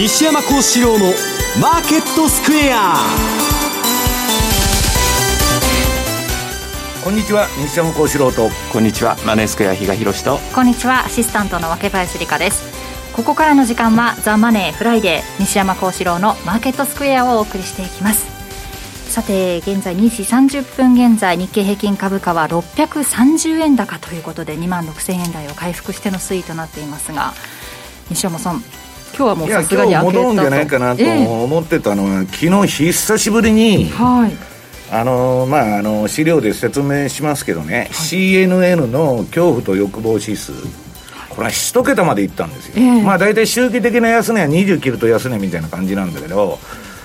西山孝四郎のマーケットスクエア。こんにちは西山孝四郎と。こんにちはマネースクエア比嘉宏と。こんにちはアシスタントの若林理香です。ここからの時間はザ・マネーフライデー西山孝四郎のマーケットスクエアをお送りしていきます。さて現在2時30分現在日経平均株価は630円高ということで2万6000円台を回復しての推移となっていますが西山さん今日はもうさすがに戻るんじゃないかなと思ってたのは、えー、昨日久しぶりに、はい、あのまあ、あの資料で説明しますけどね、はい、CNN の恐怖と欲望指数。これは一桁までいったんですよ、えー、まあ大体周期的な安値は20切ると安値みたいな感じなんだけど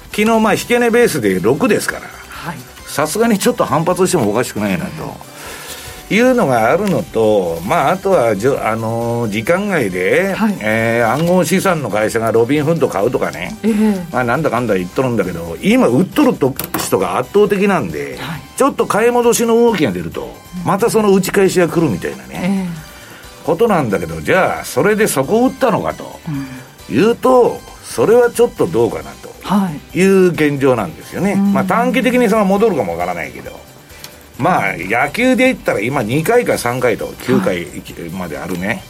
昨日まあ引け値ベースで6ですから。さすがにちょっと反発してもおかしくないなと。いうのがあるのと、まあ、あとはじょ、あのー、時間外で、はい、えー、暗号資産の会社がロビンフッド買うとかね、えー、まあ、なんだかんだ言っとるんだけど、今、売っとると人が圧倒的なんで、はい、ちょっと買い戻しの動きが出ると、またその打ち返しが来るみたいなね、えー、ことなんだけど、じゃあ、それでそこを打ったのかと、いうと、それはちょっとどうかなと。い。う現状なんですよね、はい、まあ、短期的にその戻るかもわからないけど、まあ、野球で言ったら今、2回か3回と9回まであるね、はい、い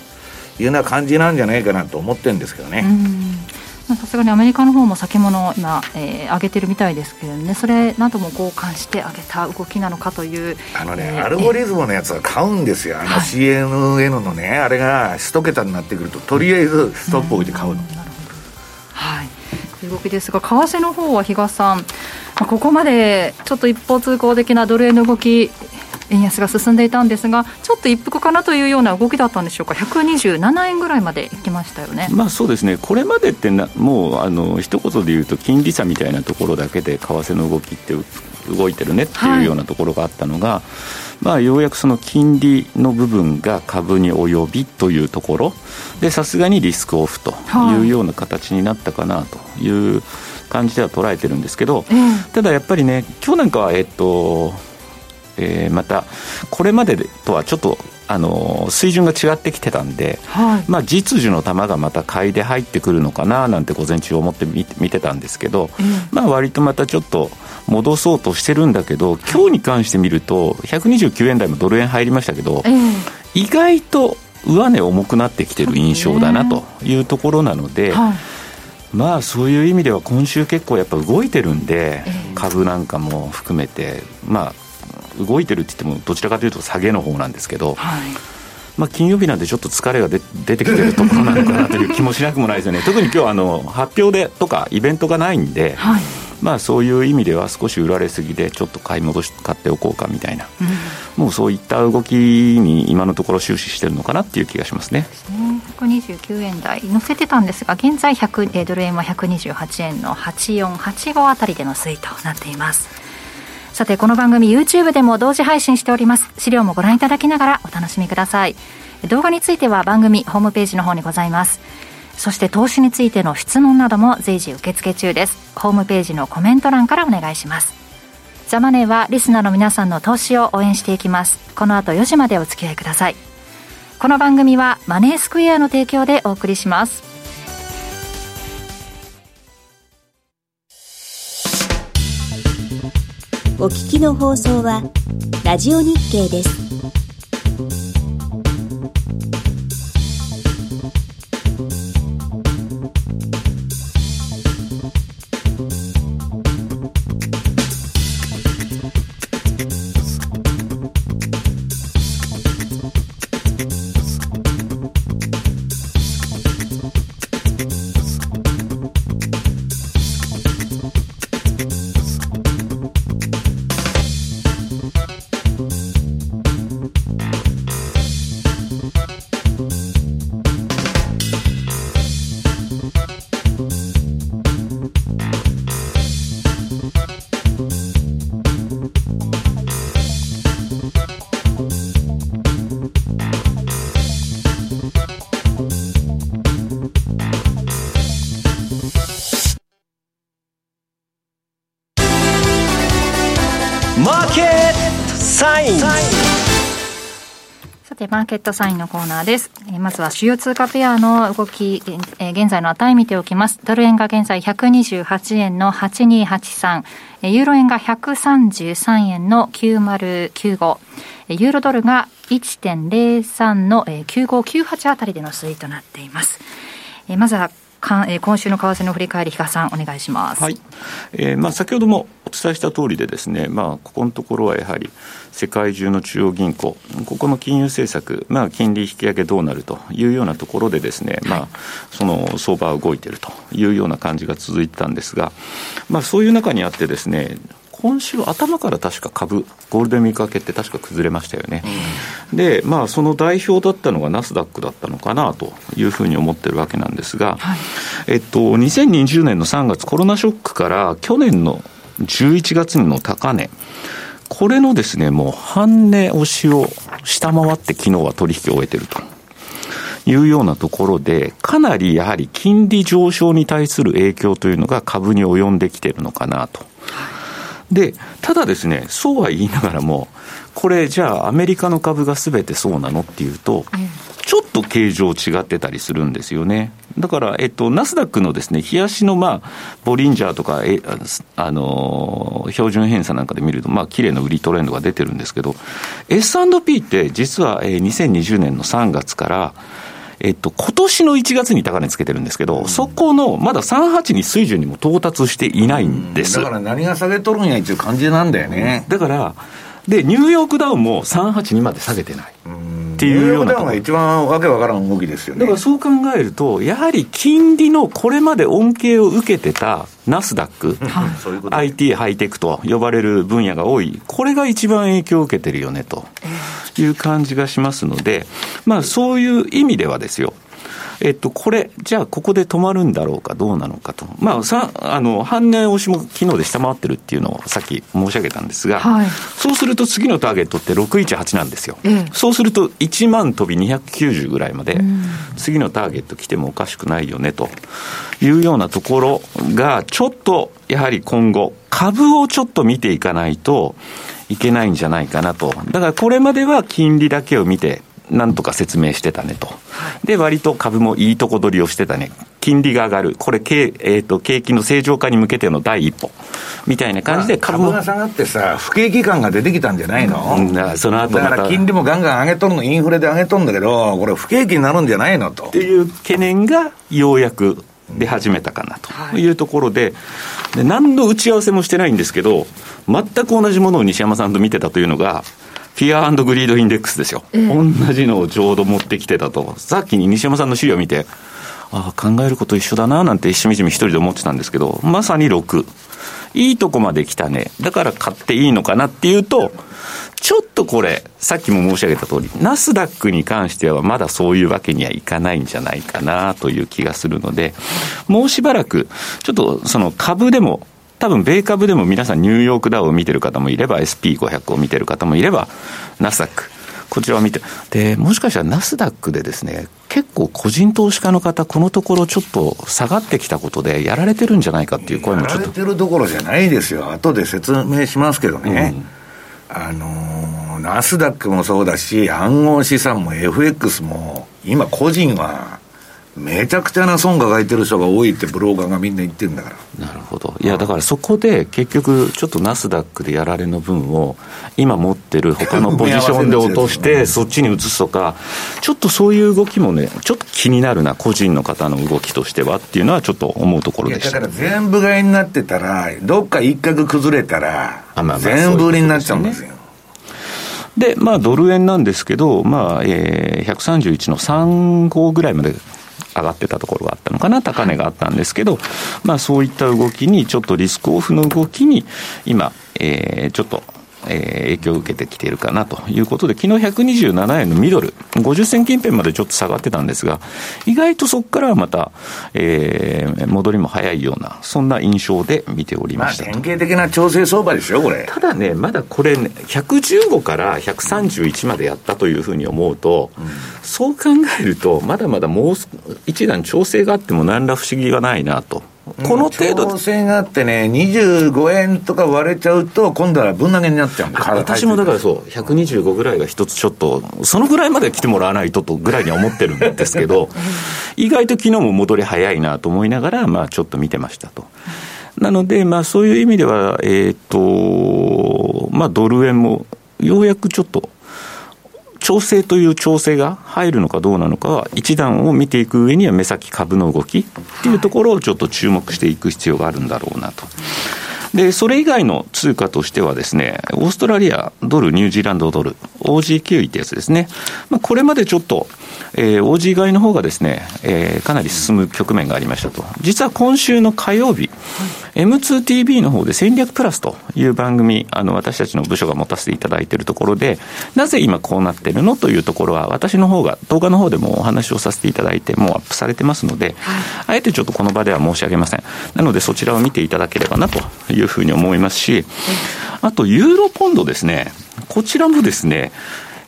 うような感じなんじゃないかなと思ってるんですけどね。さすがにアメリカの方も先物今、えー、上げてるみたいですけれどね、それなども交換して上げた動きなのかという。あのね、えー、アルゴリズムのやつは買うんですよ、あの CNN のね、はい、あれが1桁になってくると、とりあえずストップ置いて買うの。うん。はい動きですが、為替の方は比嘉さん、まあ、ここまでちょっと一方通行的なドル円の動き、円安が進んでいたんですが、ちょっと一服かなというような動きだったんでしょうか、127円ぐらいまでいきましたよね、まあ、そうですね、これまでってな、もうあの一言で言うと、金利差みたいなところだけで為替の動きって動いてるねっていうようなところがあったのが、はいまあ、ようやくその金利の部分が株に及びというところ。でさすがにリスクオフとい。うような形になったかなという感じでは捉えてるんですけど、ただやっぱりね今日なんかはえっとえー、またこれまでとはちょっとあの水準が違ってきてたんで、はい、まあ、実需の玉がまた買いで入ってくるのかななんて午前中思って見てたんですけど、まあ、割とまたちょっと戻そうとしてるんだけど今日に関して見ると129円台もドル円入りましたけど、意外と上値重くなってきてる印象だなというところなので。まあそういう意味では今週結構やっぱ動いてるんで、株なんかも含めてまあ動いてるって言ってもどちらかというと下げの方なんですけど、はい、まあ、金曜日なんでちょっと疲れが出てきてるところなのかなという気もしなくもないですよね。特に今日あの発表でとかイベントがないんで、はい、まあ、そういう意味では少し売られすぎでちょっと買い戻し買っておこうかみたいな、うん、もうそういった動きに今のところ終始してるのかなっていう気がしますね。129円台乗せてたんですが現在100ドル円は128円の8485あたりでの推移となっています。さてこの番組 YouTube でも同時配信しております。資料もご覧いただきながらお楽しみください。動画については番組ホームページの方にございます。そして投資についての質問なども随時受付中です。ホームページのコメント欄からお願いします。ザマネーはリスナーの皆さんの投資を応援していきます。この後4時までお付き合いください。この番組はマネースクエアの提供でお送りします。お聞きの放送はラジオ日経です。え、マーケットサインのコーナーです。え、まずは主要通貨ペアの動き、え、現在の値見ておきます。ドル円が現在128円の8283、ユーロ円が133円の9095、ユーロドルが1.03の、えー、9598あたりでの推移となっています。え、まずはかえー、今週の為替の振り返り、比嘉さん、お願いします、はい。えーまあ、先ほどもお伝えした通りで、ですね、まあ、ここのところはやはり世界中の中央銀行、ここの金融政策、まあ、金利引き上げどうなるというようなところで、ですね、まあ、その相場は動いているというような感じが続いてたんですが、まあ、そういう中にあって、ですね今週頭から確か株、ゴールデンウィーク明けって確か崩れましたよね。うん、で、まあ、その代表だったのがナスダックだったのかなというふうに思ってるわけなんですが、はい、えっと、2020年の3月コロナショックから去年の11月の高値、これのですね、もう半値押しを下回って昨日は取引を終えてると。いうようなところで、かなりやはり金利上昇に対する影響というのが株に及んできてるのかなと。で、ただですね、そうは言いながらも、これ、じゃあ、アメリカの株がすべてそうなのっていうと、ちょっと形状違ってたりするんですよね。だから、えっと、ナスダックのですね、冷やしの、まあ、ボリンジャーとか、えあの標準偏差なんかで見ると、まあ、綺麗な売りトレンドが出てるんですけど、S&P って実は、えー、2020年の3月から、えっと、今年の1月に高値つけてるんですけど、うん、そこのまだ38に水準にも到達していないんです。だから何が下げとるんやっていう感じなんだよね。だから、で、ニューヨークダウンも382まで下げてない。っていうようなところ。が一番わけわからん動きですよね。だからそう考えると、やはり金利のこれまで恩恵を受けてたナスダック、IT ハイテクと呼ばれる分野が多い、これが一番影響を受けてるよねという感じがしますので、まあそういう意味ではですよ。えっと、これ、じゃあここで止まるんだろうかどうなのかと。まあ、さ、あの、半年押しも昨日で下回ってるっていうのをさっき申し上げたんですが、はい、そうすると次のターゲットって618なんですよ。ええ、そうすると1万飛び290ぐらいまで、次のターゲット来てもおかしくないよねというようなところが、ちょっとやはり今後、株をちょっと見ていかないといけないんじゃないかなと。だからこれまでは金利だけを見て、なんとか説明してたねと。で、割と株もいいとこ取りをしてたね。金利が上がる。これ、景,、えーと、景気の正常化に向けての第一歩。みたいな感じで株株が下がってさ、不景気感が出てきたんじゃないの、うん、だその後だから金利もガンガン上げとるの、インフレで上げとるんだけど、これ不景気になるんじゃないのと。っていう懸念がようやく出始めたかなというところで、で何の打ち合わせもしてないんですけど、全く同じものを西山さんと見てたというのが、 Fear Greed Index ですよ、えー、同じのをちょうど持ってきてたと、さっきに西山さんの資料を見て、ああ、考えること一緒だななんてしみじみ一人で思ってたんですけど、まさに6。いいとこまで来たね。だから買っていいのかなっていうと、ちょっとこれ、さっきも申し上げた通り、ナスダックに関してはまだそういうわけにはいかないんじゃないかなという気がするので、もうしばらく、ちょっとその株でも多分米株でも皆さんニューヨークダウを見てる方もいれば SP500 を見てる方もいればナスダック。こちらを見て。でもしかしたらナスダックでですね結構個人投資家の方このところちょっと下がってきたことでやられてるんじゃないかっていう声もちょっと。やられてるどころじゃないですよ。後で説明しますけどね、うん、あのー、ナスダックもそうだし暗号資産も FX も今個人はめちゃくちゃな損抱えてる人が多いってブローカーがみんな言ってるんだから。なるほど。いや、だからそこで結局、ちょっとナスダックでやられの分を、今持ってる他のポジションで落として、そっちに移すとか、ちょっとそういう動きもね、ちょっと気になるな、個人の方の動きとしてはっていうのは、ちょっと思うところでした。だから全部買いになってたら、どっか一角崩れたら、全部売りになっちゃうんですよ。で、まあ、ドル円なんですけど、まあ、えー、131の3号ぐらいまで上がってたところがあったのかな、高値があったんですけど、まあそういった動きに、ちょっとリスクオフの動きに、今、えー、ちょっとえー、影響を受けてきているかなということで、昨日127円のミドル、50銭近辺までちょっと下がってたんですが、意外とそこからはまた、えー、戻りも早いような、そんな印象で見ておりました。まあ、典型的な調整相場ですよ、これ。ただね、まだこれね、115から131までやったというふうに思うと、うん、そう考えると、まだまだもう一段調整があっても何ら不思議がないなと。この程度調整があってね、25円とか割れちゃうと、今度はぶん投げになっちゃう私もだからそう、125ぐらいが一つちょっと、そのぐらいまで来てもらわないととぐらいには思ってるんですけど、意外と昨日も戻り早いなと思いながら、まあ、ちょっと見てましたと。なので、まあ、そういう意味では、えっ、ー、と、まあ、ドル円もようやくちょっと調整という調整が入るのかどうなのかは、一段を見ていく上には目先株の動きっていうところをちょっと注目していく必要があるんだろうなと。で、それ以外の通貨としてはですね、オーストラリアドル、ニュージーランドドル、OG9 ってやつですね。まあ、これまでちょっと、えー、OG 買いの方がですね、えー、かなり進む局面がありましたと。実は今週の火曜日、M2TV の方で戦略プラスという番組、あの、私たちの部署が持たせていただいているところで、なぜ今こうなってるのというところは、私の方が、動画の方でもお話をさせていただいて、もうアップされてますので、あえてちょっとこの場では申し上げません。なので、そちらを見ていただければなというふうに思いますし、あと、ユーロポンドですね。こちらもですね、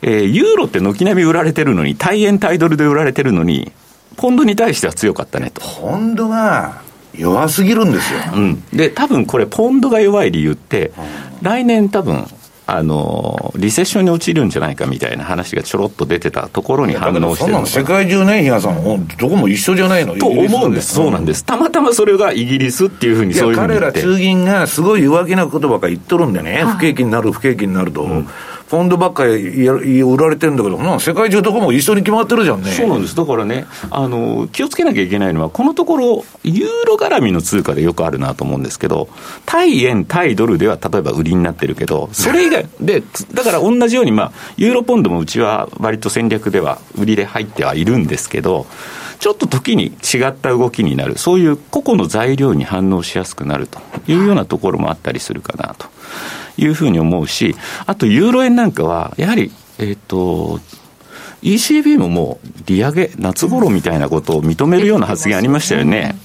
えー、ユーロって軒並み売られてるのに、対円対ドルで売られてるのに、ポンドに対しては強かったねと。ポンドが弱すぎるんですよ。うん。で、多分これ、ポンドが弱い理由って、来年多分、あの、リセッションに陥るんじゃないかみたいな話がちょろっと出てたところに反応してるの世界中ね、比嘉さん、どこも一緒じゃないのと思うんです、そうなんです。たまたまそれがイギリスっていうふうにそういう彼ら中銀がすごい弱気なことばっか言っとるんでね、不景気になる、不景気になると。うんポンドばっかり売られてるんだけど、な世界中どこも一緒に決まってるじゃんね。そうなんです。だからね、あの、気をつけなきゃいけないのは、このところ、ユーロ絡みの通貨でよくあるなと思うんですけど、対円、対ドルでは例えば売りになってるけど、それ以外で、だから同じように、まあ、ユーロポンドもうちは割と戦略では売りで入ってはいるんですけど、ちょっと時に違った動きになる、そういう個々の材料に反応しやすくなるというようなところもあったりするかなと。いうふうに思うし、あとユーロ円なんかは、やはり、えっ、ー、と、ECB ももう利上げ、夏頃みたいなことを認めるような発言ありましたよね。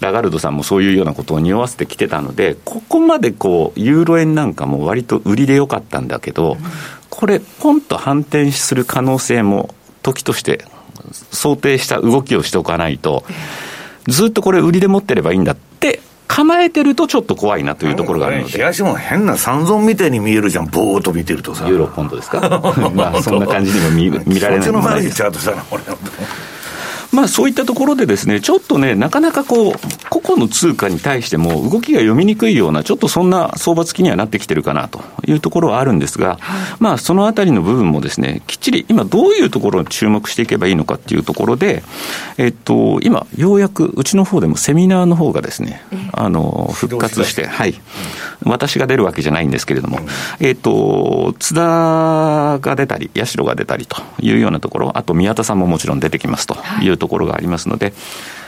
ラガルドさんもそういうようなことを匂わせてきてたので、ここまでこう、ユーロ円なんかも割と売りでよかったんだけど、これ、ポンと反転する可能性も、時として想定した動きをしておかないと、ずっとこれ売りで持ってればいいんだって構えてるとちょっと怖いなというところがあるので。東も変な三尊みたいに見えるじゃん、ぼーっと見てるとさ。ユーロポンドですかまあそんな感じにも見見られない。そっちの前にちゃうとさ、俺まあ、そういったところでですね、ちょっとね、なかなかこう、個々の通貨に対しても動きが読みにくいような、ちょっとそんな相場付きにはなってきてるかなというところはあるんですが、まあ、そのあたりの部分もですね、きっちり今どういうところに注目していけばいいのかっていうところで、えっと、今、ようやくうちの方でもセミナーの方がですね、あの、復活して、はい。私が出るわけじゃないんですけれども、えっと、津田が出たり、八代が出たりというようなところ、あと宮田さんももちろん出てきますとい。うところがありますので、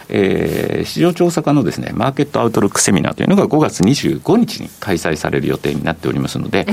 えー、市場調査課のですね、マーケットアウトロックセミナーというのが5月25日に開催される予定になっておりますので、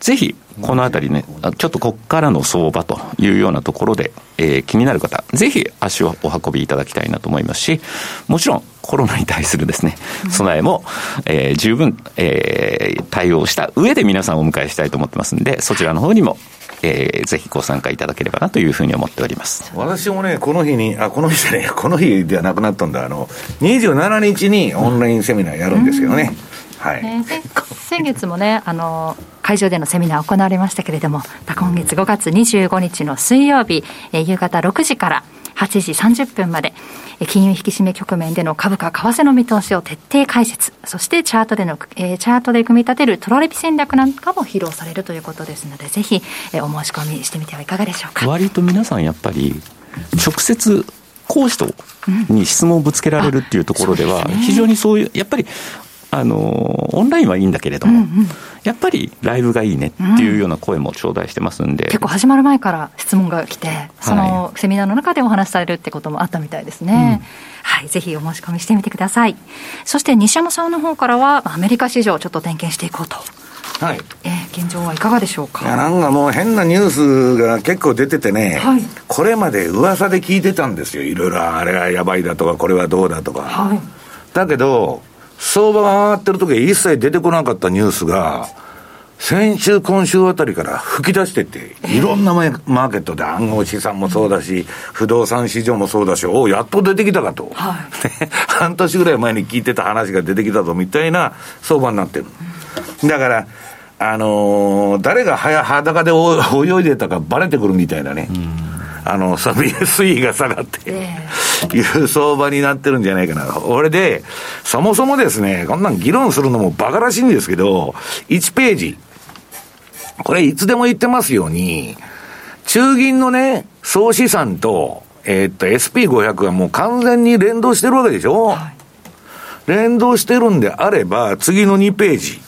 ぜひ、このあたりね、ちょっとここからの相場というようなところで、えー、気になる方、ぜひ足をお運びいただきたいなと思いますし、もちろんコロナに対するですね、備えも、えー、十分、えー、対応した上で皆さんをお迎えしたいと思ってますんで、そちらの方にもえー、ぜひご参加いただければなというふうに思っております。私もね、この日に、あこの日じゃね この日ではなくなったんだ、あの27日にオンラインセミナーやるんですけどね。はい、先月もねあの会場でのセミナー行われましたけれども今月5月25日の水曜日、えー、夕方6時から8時30分まで金融引き締め局面での株価、為替の見通しを徹底解説、そしてチャートでの、えー、チャートで組み立てるトラレピ戦略なんかも披露されるということですので、ぜひ、えー、お申し込みしてみてはいかがでしょうか。割と皆さんやっぱり、直接、講師とに質問をぶつけられるっていうところでは、非常にそういう、やっぱりあの、オンラインはいいんだけれども、うんうん、やっぱりライブがいいねっていうような声も頂戴してますんで、うん、結構始まる前から質問が来て、そのセミナーの中でお話しされるってこともあったみたいですね。うん、はい、ぜひお申し込みしてみてください。そして西山さんの方からは、アメリカ市場をちょっと点検していこうと。はい、えー、現状はいかがでしょうか？いやなんかもう変なニュースが結構出ててね、はい、これまで噂で聞いてたんですよ、いろいろあれはやばいだとか、これはどうだとか。はい、だけど、相場が上がってる時は一切出てこなかったニュースが、先週、今週あたりから吹き出してって、いろんなマーケットで暗号資産もそうだし、不動産市場もそうだし、おやっと出てきたかと、はい、半年ぐらい前に聞いてた話が出てきたぞみたいな相場になってる。だから、あのー、誰が裸で 泳いでたかばれてくるみたいなね。あの、サビ 水位が下がって、いう相場になってるんじゃないかな。俺で、そもそもですね、こんなん議論するのも馬鹿らしいんですけど、1ページ、これいつでも言ってますように、中銀のね、総資産と、えー、っと、SP500 はもう完全に連動してるわけでしょ、はい、連動してるんであれば、次の2ページ。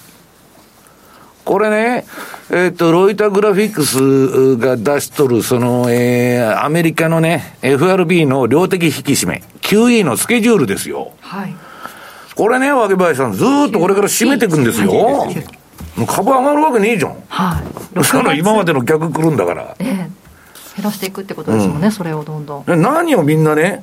これね、えっ、と、ロイターグラフィックスが出しとる、その、えー、アメリカのね、FRB の量的引き締め、QE のスケジュールですよ。はい。これね、脇林さん、ずっとこれから締めていくんですよ。株上がるわけねえじゃん。はい。その今までの逆来るんだから。ええ。減らしていくってことですもんね、うん、それをどんどん。何をみんなね、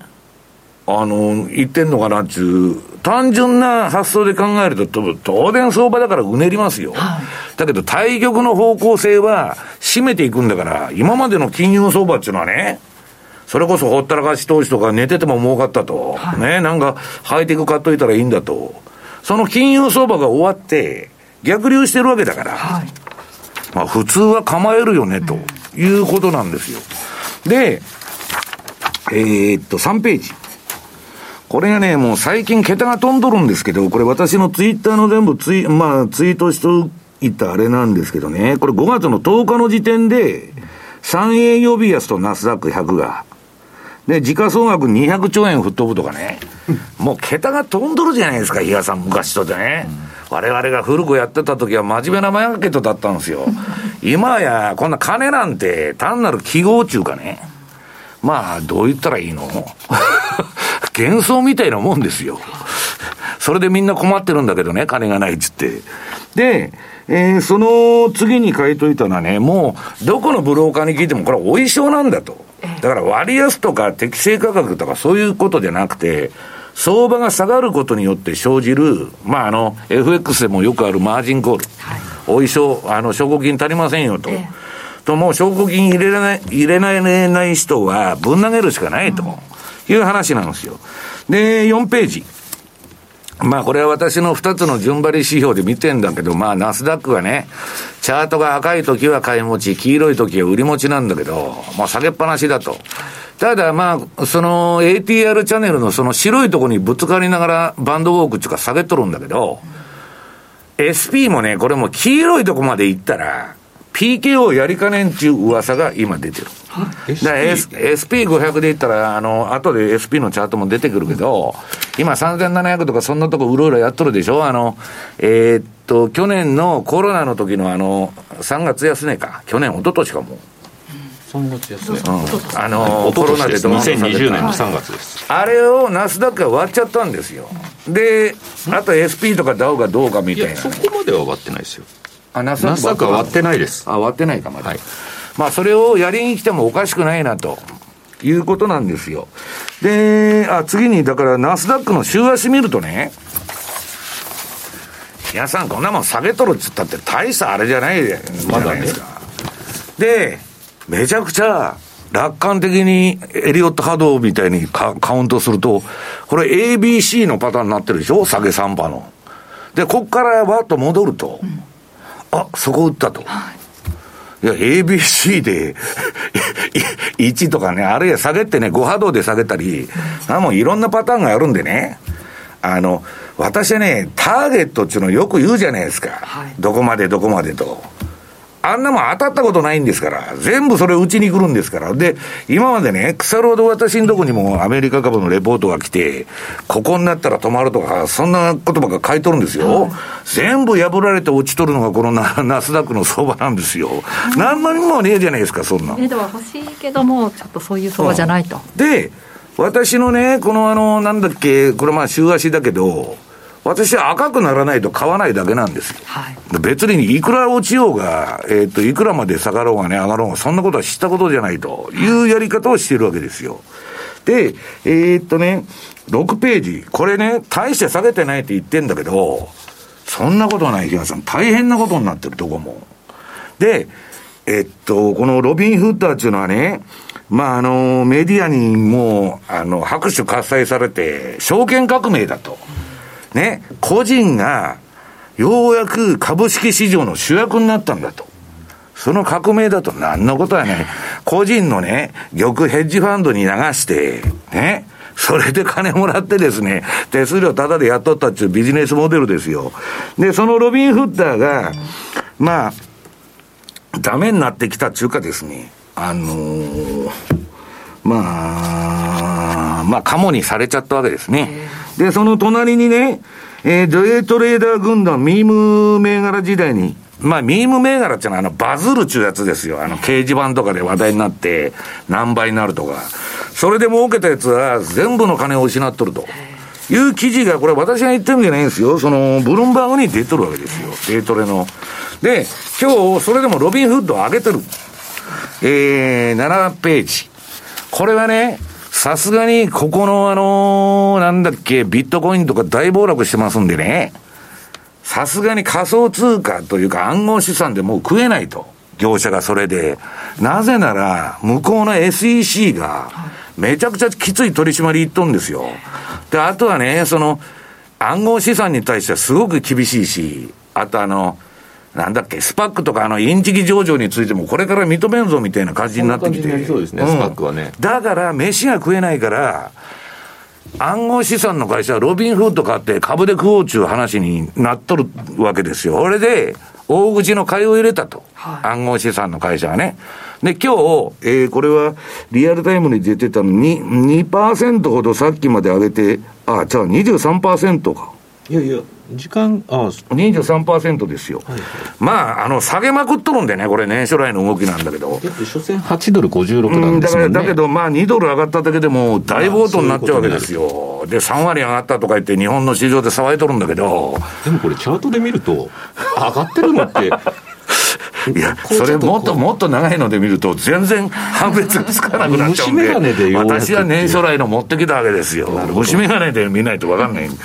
あの、言ってんのかなっていう、単純な発想で考えると、当然相場だからうねりますよ。はい、だけど対局の方向性は締めていくんだから、今までの金融相場っていうのはね、それこそほったらかし投資とか寝てても儲かったと。はい、ね、なんかハイテク買っといたらいいんだと。その金融相場が終わって、逆流してるわけだから、はい、まあ普通は構えるよね、ということなんですよ。で、えー、っと、3ページ。これがね、もう最近桁が飛んどるんですけど、これ私のツイッターの全部ツイ、まあツイートしといたあれなんですけどね、これ5月の10日の時点で、3営業日安とナスダック100が、で、時価総額200兆円吹っ飛ぶとかね、もう桁が飛んどるじゃないですか、比嘉さん、昔とでね。我々が古くやってた時は真面目なマーケットだったんですよ。今や、こんな金なんて単なる記号中かね。まあ、どう言ったらいいの？幻想みたいなもんですよ。それでみんな困ってるんだけどね、金がないっつって。で、えー、その次に書いといたのはね、もう、どこのブローカーに聞いても、これはお衣装なんだと。だから割安とか適正価格とかそういうことじゃなくて、相場が下がることによって生じる、まあ、あの、FX でもよくあるマージンコール。はい、お衣装、あの、証拠金足りませんよと。えー、と、もう証拠金入れない、入れない人はぶん投げるしかないと。いう話なんですよ。で、4ページ。まあこれは私の2つの順張り指標で見てんだけど、まあナスダックはね、チャートが赤い時は買い持ち、黄色い時は売り持ちなんだけど、まあ下げっぱなしだと。ただまあ、その ATR チャンネルのその白いとこにぶつかりながらバンドウォークっていうか下げとるんだけど、SP もね、これも黄色いとこまで行ったら、PKO やりかねんっていう噂が今出てる。はい、SP500 で言ったら、あの、後で SP のチャートも出てくるけど、今3700とかそんなとこうろうろやっとるでしょ？あの、えー、っと、去年のコロナの時のあの、3月安値か。去年、一昨年かも。3月安値。うん。あの、コロナでどんどん2020年の3月です。あれをナスダックが割っちゃったんですよ。で、あと SP とかダウがどうかみたいな、ね、そこまでは割ってないですよ。あ、ナスダックは割ってないです。あ、割ってないか、まだ。はい。まあ、それをやりに来てもおかしくないなと。いうことなんですよ。で、あ、次に、だから、ナスダックの週足見るとね、皆さんこんなもん下げとるっつったって大したあれじゃないじゃないですか。で、めちゃくちゃ楽観的にエリオット波動みたいにカウントすると、これ ABC のパターンになってるでしょ？下げ3波の。で、こっからわっと戻ると、うん、あ、そこ打ったと。はいいや、ABC で 1とかね、あるいは下げってね、5波動で下げたり、あもういろんなパターンがあるんでね、あの、私はね、ターゲットっていうのをよく言うじゃないですか。はい、どこまでどこまでと。あんなもん当たったことないんですから、全部それ打ちに来るんですから。で、今までね、腐るほど私のとこにもアメリカ株のレポートが来て、ここになったら止まるとか、そんな言葉が書いとるんですよ。はい、全部破られて落ちとるのがこのナナスダックの相場なんですよ。何のにもねえじゃないですか、そんな。えでは欲しいけども、ちょっとそういう相場じゃないと。うん、で、私のね、このあの、なんだっけ、これまあ週足だけど、私は赤くならないと買わないだけなんですよ。はい、別にいくら落ちようが、えっ、ー、と、いくらまで下がろうがね、上がろうが、そんなことは知ったことじゃないというやり方をしているわけですよ。で、えー、っとね、6ページ。これね、大して下げてないって言ってんだけど、そんなことはない、日嘉さん。大変なことになってる、どこも。で、えっと、このロビン・フッダーっていうのはね、まあ、あの、メディアにもう、あの、拍手喝采されて、証券革命だと。ね、個人が、ようやく株式市場の主役になったんだと。その革命だと何のことはね、個人のね、玉ヘッジファンドに流して、ね、それで金もらってですね、手数料タダで雇ったっていうビジネスモデルですよ。で、そのロビン・フッターが、まあ、ダメになってきたっていうかですね、あのー、まあ、まあ、カモにされちゃったわけですね。で、その隣にね、えー、デイトレーダー軍団、ミーム銘柄時代に、まあ、ミーム銘柄っていうのは、あの、バズるっちゅうやつですよ。あの、掲示板とかで話題になって、何倍になるとか。それで儲けたやつは、全部の金を失っとると。いう記事が、これ私が言ってるんじゃないんですよ。その、ブルンバーグに出とるわけですよ。デイトレの。で、今日、それでもロビンフッドを上げてる。えー、7ページ。これはね、さすがに、ここのあの、なんだっけ、ビットコインとか大暴落してますんでね。さすがに仮想通貨というか暗号資産でもう食えないと。業者がそれで。なぜなら、向こうの SEC が、めちゃくちゃきつい取り締まり言っとんですよ。で、あとはね、その、暗号資産に対してはすごく厳しいし、あとあの、なんだっけ、スパックとかあの、インチキ上場についてもこれから認めんぞみたいな感じになってきて。そうですね、うん、スパックはね。だから、飯が食えないから、暗号資産の会社はロビンフード買って株で食おうちゅう話になっとるわけですよ。これで、大口の買いを入れたと。はい、暗号資産の会社はね。で、今日、えー、これはリアルタイムに出てたのに、2%ほどさっきまで上げて、あ、じゃあ23%か。いやいや、時間、ああ23%ですよ、はいはい、まあ、あの下げまくっとるんでね、これね、初来の動きなんだけど、所詮8ドル56なんですね、だだけど、まあ、2ドル上がっただけでも大暴騰になっちゃうわけですよ、で、3割上がったとか言って、日本の市場で騒いとるんだけど、でもこれ、チャートで見ると、上がってるのって。いや、それもっともっと長いので見ると、全然判別がつかなくなっちゃうんで、で私は年初来の持ってきたわけですよ。虫眼鏡で見ないと分かんない。ね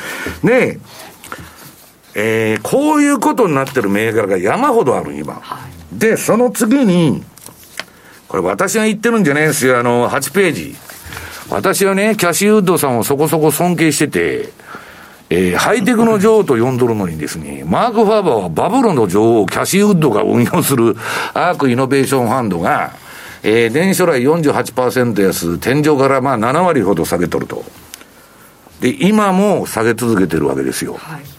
え。えー、こういうことになってる銘柄が山ほどある、今。はい、で、その次に、これ私が言ってるんじゃないですよ、あの、8ページ。私はね、キャシーウッドさんをそこそこ尊敬してて、えー、ハイテクの女王と呼んどるのにですね、マーク・ファーバーはバブルの女王、キャシーウッドが運用するアークイノベーションファンドが、えー、年初来48%安、天井からまあ7割ほど下げとると。で、今も下げ続けてるわけですよ。はい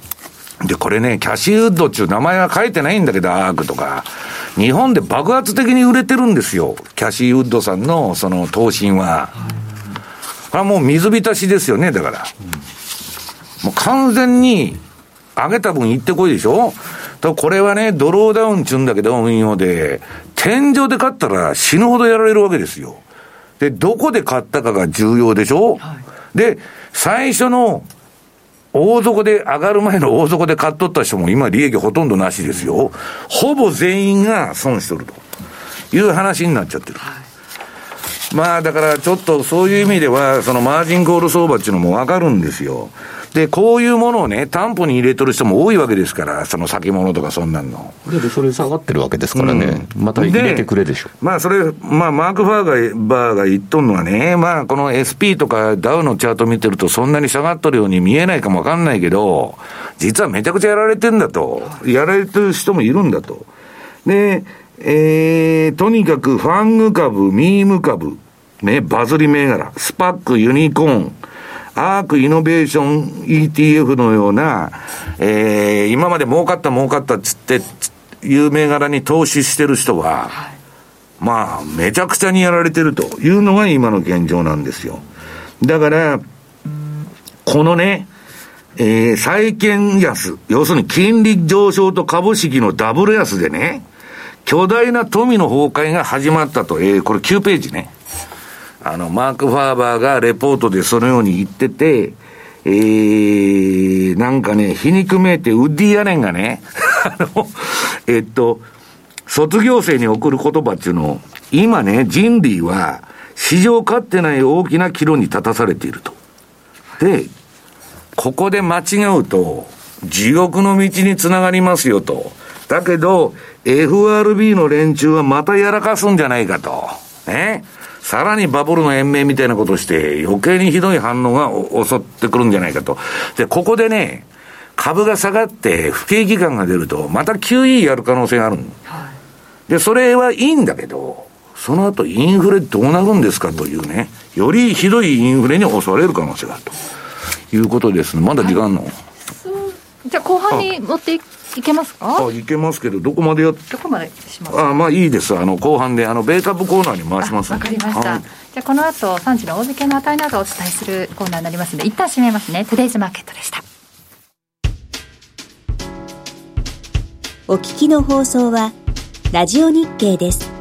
で、これね、キャシーウッドっていう名前は書いてないんだけど、アークとか。日本で爆発的に売れてるんですよ。キャシーウッドさんのその投信は。これはもう水浸しですよね、だから。もう完全に上げた分行ってこいでしょとこれはね、ドローダウンちゅうんだけど、運用で。天井で買ったら死ぬほどやられるわけですよ。で、どこで買ったかが重要でしょ、はい、で、最初の大底で、上がる前の大底で買っとった人も今利益ほとんどなしですよ。ほぼ全員が損しとるという話になっちゃってる。まあだからちょっとそういう意味では、そのマージンコール相場っていうのもわかるんですよ。で、こういうものをね、担保に入れとる人も多いわけですから、その先物とかそんなんの。で、それ下がってるわけですからね、うん、また入れてくれでしょ。まあ、それ、まあ、マーク・ファーがバーが言っとんのはね、まあ、この SP とかダウのチャート見てると、そんなに下がっとるように見えないかもわかんないけど、実はめちゃくちゃやられてんだと。やられてる人もいるんだと。で、えー、とにかくファング株、ミーム株、ね、バズり銘柄、スパック、ユニコーン、アークイノベーション ETF のような、えー、今まで儲かった儲かったっつって、いう銘柄に投資してる人は、はい、まあ、めちゃくちゃにやられてるというのが今の現状なんですよ。だから、このね、えー、債券安、要するに金利上昇と株式のダブル安でね、巨大な富の崩壊が始まったと、えー、これ9ページね。あの、マーク・ファーバーがレポートでそのように言ってて、えー、なんかね、皮肉めいて、ウッディ・アレンがね、あの、えっと、卒業生に送る言葉っていうのを、今ね、人類は、史上かってない大きな岐路に立たされていると。で、ここで間違うと、地獄の道につながりますよと。だけど、FRB の連中はまたやらかすんじゃないかと。ね。さらにバブルの延命みたいなことをして余計にひどい反応が襲ってくるんじゃないかと。で、ここでね、株が下がって不景気感が出ると、また QE やる可能性がある、はい、で、それはいいんだけど、その後インフレどうなるんですかというね、よりひどいインフレに襲われる可能性があるということですね。まだ時間の、はい、じゃあ後半に持っていけますか？あいけますけど、どこまでやどこまでします？あまあいいです。あの、後半で、あの、米株コーナーに回しますわかりました。はい、じゃあこの後、3時の大引けの値などをお伝えするコーナーになりますので、一旦締めますね。トゥデイズマーケットでした。お聞きの放送は、ラジオ日経です。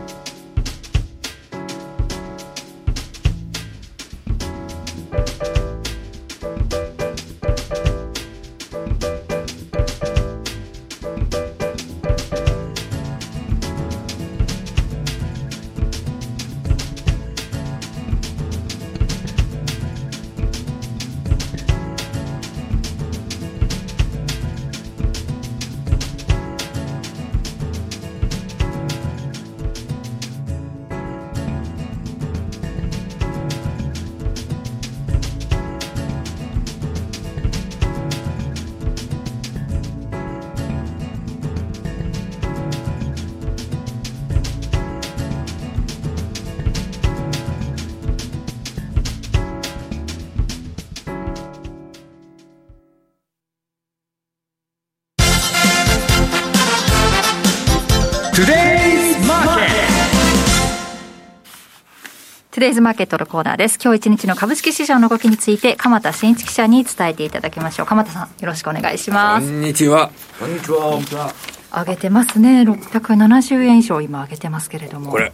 デイズマーケットのコーナーです。今日一日の株式市場の動きについて、鎌田新一記者に伝えていただきましょう。鎌田さん、よろしくお願いします。こんにちは。こんにちは。上げてますね。670円以上今上げてますけれども。これ、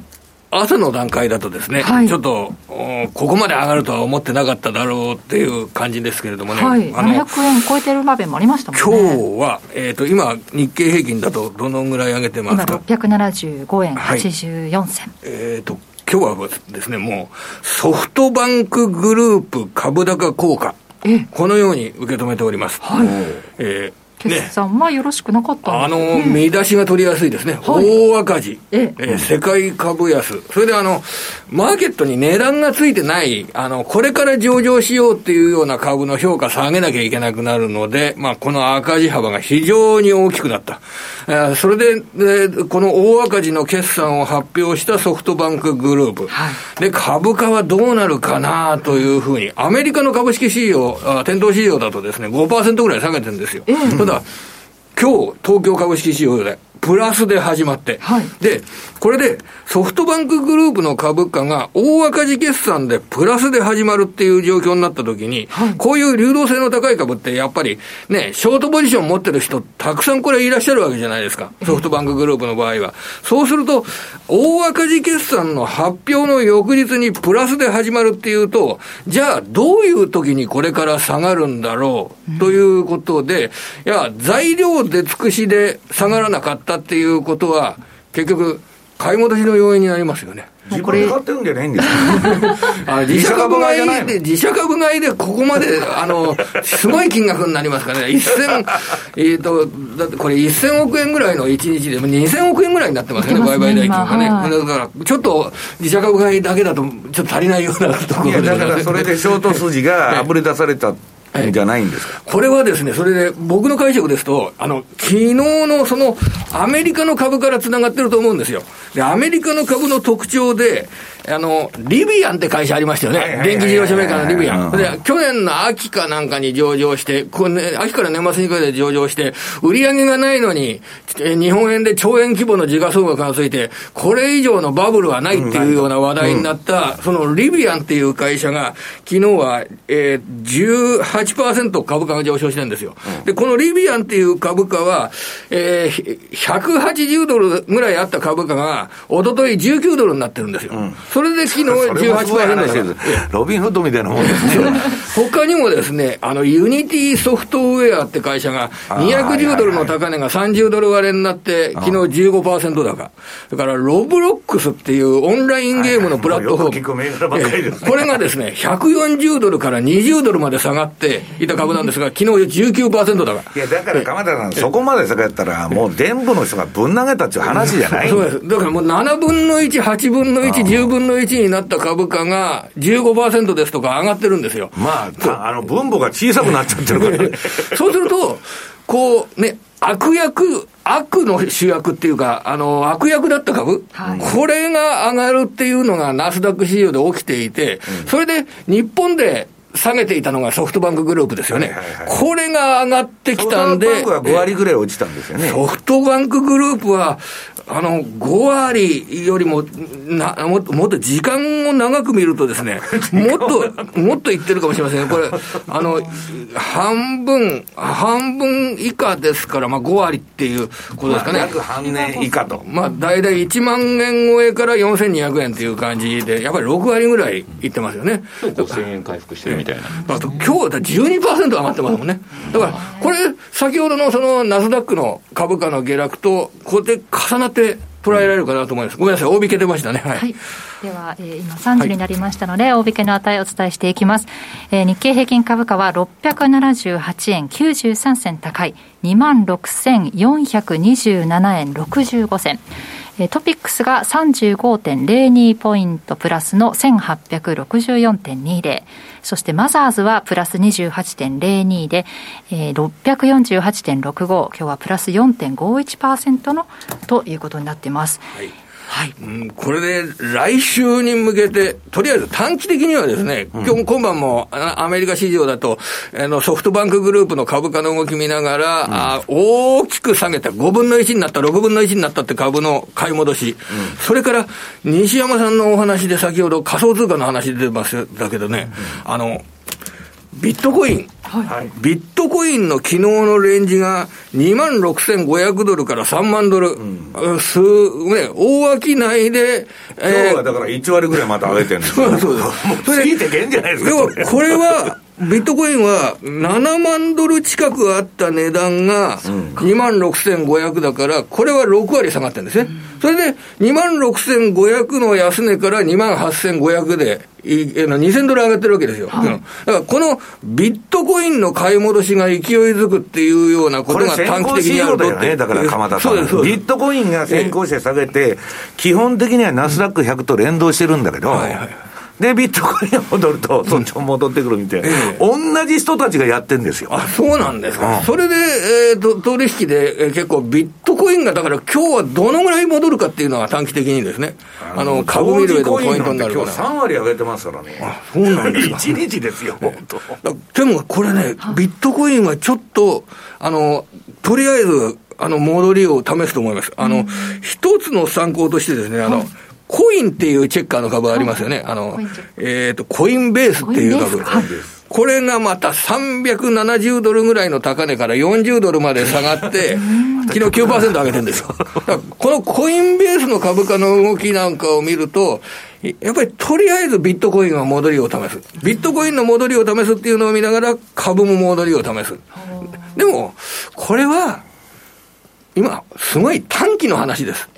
朝の段階だとですね、はい、ちょっと、ここまで上がるとは思ってなかっただろうっていう感じですけれどもね。はい、700円超えてる場面もありましたもんね。今日は、えっ、ー、と、今、日経平均だとどのぐらい上げてますか？今、675円84銭。はい、えっ、ー、と、今日はですね、もう、ソフトバンクグループ株高効果、このように受け止めております。はい、えー決算はよろしくなかったんです、ね、あの、見出しが取りやすいですね。はい、大赤字、ええ世界株安。それであの、マーケットに値段がついてない、あの、これから上場しようっていうような株の評価下げなきゃいけなくなるので、まあ、この赤字幅が非常に大きくなった。えそれでで、この大赤字の決算を発表したソフトバンクグループ。はい、で、株価はどうなるかなというふうに、アメリカの株式市場、店頭市場だとですね、5%ぐらい下げてるんですよ。えただ、da. 今日、東京株式市場で、プラスで始まって、はい、で、これでソフトバンクグループの株価が大赤字決算でプラスで始まるっていう状況になったときに、はい、こういう流動性の高い株ってやっぱりね、ショートポジション持ってる人たくさんこれいらっしゃるわけじゃないですか。ソフトバンクグループの場合は。そうすると、大赤字決算の発表の翌日にプラスで始まるっていうと、じゃあどういう時にこれから下がるんだろうということで、いや、材料出尽くしで下がらなかったっていうことは、結局、買い戻しの要因になりますよね。自分で買ってるんじゃないんですか 自社株買いで、自社株買いでここまで、あの、すごい金額になりますからね。一千、えっと、だってこれ一千億円ぐらいの一日で、二千億円ぐらいになってますよね、売買代金がね。はい、だから、ちょっと自社株買いだけだと、ちょっと足りないようなところで、だからそれでショート筋があぶれ出された。じゃないんですか、これはですね、それで僕の解釈ですと、あの昨日のそのアメリカの株からつながってると思うんですよ。で、アメリカの株の特徴で、あの、リビアンって会社ありましたよね。電気自動車メーカーのリビアン。で、去年の秋かなんかに上場して、これね、秋から年末にかけて上場して、売り上げがないのに、日本円で兆円規模の時価総額がついて、これ以上のバブルはないっていうような話題になった、そのリビアンっていう会社が、昨日は、えー、18%株価が上昇してるんですよ。で、このリビアンっていう株価は、えー、180ドルぐらいあった株価が、おととい19ドルになってるんですよ。うんそれで昨日18% ロビンフッドみたいなもんですね。他にもですね、あの、ユニティソフトウェアって会社が、210ドルの高値が30ドル割れになって、昨日15%高。だから、ロブロックスっていうオンラインゲームのプラットフォーム。これがですね、140ドルから20ドルまで下がって、ていた株なんですが、昨日19%だから。いや、だから鎌田さん、そこまで下がったら、もう全部の人がぶん投げたっていう話じゃないそうです。だからもう7分の1、8分の1、10分の1になった株価が15%ですとか上がってるんですよ。まあ、あの、分母が小さくなっちゃってるからね。そうすると、こうね、悪役、悪の主役っていうか、あの、悪役だった株、はい、これが上がるっていうのがナスダック市場で起きていて、うん、それで日本で下げていたのがソフトバンクグループですよね。はいはいはい、これが上がってきたんで。ソフトバンクは5割ぐらい落ちたんですよね。ソフトバンクグループは、あの、5割よりも、な、もっと、もっと時間を長く見るとですね、もっと、もっといってるかもしれませんこれ、あの、半分、半分以下ですから、まあ5割っていうことですかね。約半年以下と。まあ大体1万円超えから4200円っていう感じで、やっぱり6割ぐらいいってますよね。5000円回復してるみたいな。あと今日だ12%上がってますもんね。だから、これ、先ほどのそのナスダックの株価の下落と、こうやって重なって捉えられるかなと思います。ごめんなさい、大引け出ましたね。はい。はい、では、えー、今3時になりましたので、はい、大引けの値をお伝えしていきます。えー、日経平均株価は678円93銭高い、26,427円65銭。トピックスが35.02ポイントプラスの1864.20。そしてマザーズはプラス28.02で、えー、648.65。今日はプラス4.51%のということになっています。はいはい、うん、これで来週に向けて、とりあえず短期的にはですね、今日今晩もアメリカ市場だと、あのソフトバンクグループの株価の動き見ながら、うん、あ大きく下げた、5分の1になった、6分の1になったって株の買い戻し、うん、それから西山さんのお話で先ほど仮想通貨の話出てましたけどね、あの、ビットコイン。はい、ビットコインの昨日のレンジが2万6500ドルから3万ドル。うん、す、ね、大商いで、えー、今日はだから1割ぐらいまた上げてるんですそうそうそう。もうついてけんじゃないですか。でも、これは、ビットコインは7万ドル近くあった値段が2万6500だから、これは6割下がってるんですね。それで2万6500の安値から2万8500で、2000ドル上がってるわけですよ。はい、だからこのビットコインの買い戻しが勢いづくっていうようなことが短期的にあるとって。ね、だから鎌田さん。ビットコインが先行して下げて、基本的にはナスダック100と連動してるんだけど、はいはいで、ビットコインが戻ると、そっちも戻ってくるみたいな、同じ人たちがやってんですよ。あ、そうなんですか。うん、それで、えーと、取引で、えー、結構ビットコインが、だから今日はどのぐらい戻るかっていうのが短期的にですね、あの、株見る上でもポイントになるから。今日3割上げてますからね。あ、そうなんですか。1日ですよ、本当。でもこれね、ビットコインはちょっと、あの、とりあえず、あの、戻りを試すと思います。あの、一つの参考としてですね、あの、コインっていうチェッカーの株ありますよね。あの、えっ、ー、と、コインベースっていう株。これがまた370ドルぐらいの高値から40ドルまで下がって、昨日9%上げてるんですよ。このコインベースの株価の動きなんかを見ると、やっぱりとりあえずビットコインは戻りを試す。ビットコインの戻りを試すっていうのを見ながら株も戻りを試す。でも、これは、今、すごい短期の話です。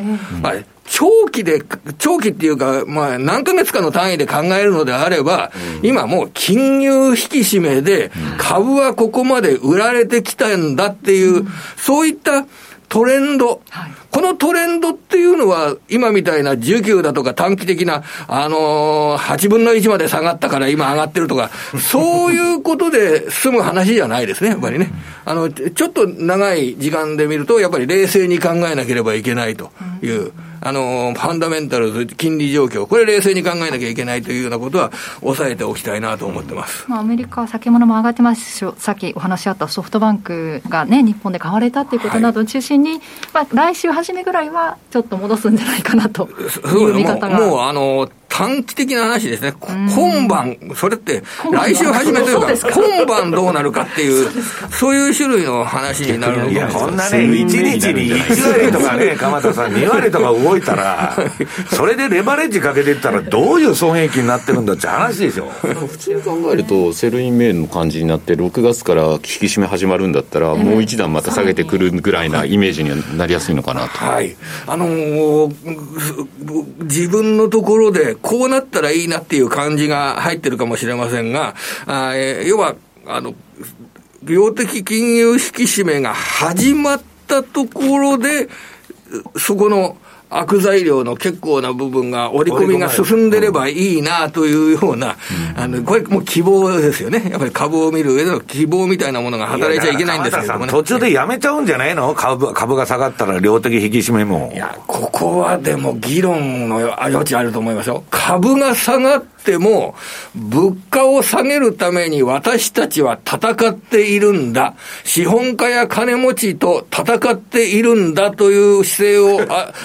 はい、長期で、長期っていうか、まあ、何ヶ月かの単位で考えるのであれば、うん、今もう金融引き締めで、株はここまで売られてきたんだっていう、うん、そういったトレンド、はい、このトレンドっていうのは、今みたいな19だとか短期的な、あのー、8分の1まで下がったから今上がってるとか、そういうことで済む話じゃないですね、やっぱりね。あの、ちょっと長い時間で見ると、やっぱり冷静に考えなければいけないという。うんあの、ファンダメンタルズ、金利状況、これ冷静に考えなきゃいけないというようなことは、抑えておきたいなと思ってます。まあ、アメリカ、先物も上がってますし、さっきお話あったソフトバンクがね、日本で買われたということなどを中心に、はい、まあ、来週初めぐらいは、ちょっと戻すんじゃないかなという見方が。もう、あの、短期的な話ですね、今晩、それって来週始めというか、今晩どうなるかっていう、そういう種類の話になるのい。や、こんなね、1日に1割とかね、鎌田さん、2割とか動いたら、それでレバレッジかけていったら、どういう損益になってるんだって話でしょ。普通に考えると、 Sell in May の感じになって、6月から引き締め始まるんだったら、もう一段また下げてくるぐらいなイメージにはなりやすいのかなと。はい、あのー、自分のところでこうなったらいいなっていう感じが入ってるかもしれませんが、あえ要は、あの、量的金融引き締めが始まったところで、そこの悪材料の結構な部分が、織り込みが進んでればいいなというような、あの、これもう希望ですよね。やっぱり株を見る上での希望みたいなものが働いちゃいけないんですけどもね。途中でやめちゃうんじゃないの？株株が下がったら量的引き締めも。いや、ここはでも議論の余地あると思いますよ。株が下がっっても、物価を下げるために私たちは戦っているんだ。資本家や金持ちと戦っているんだという姿勢を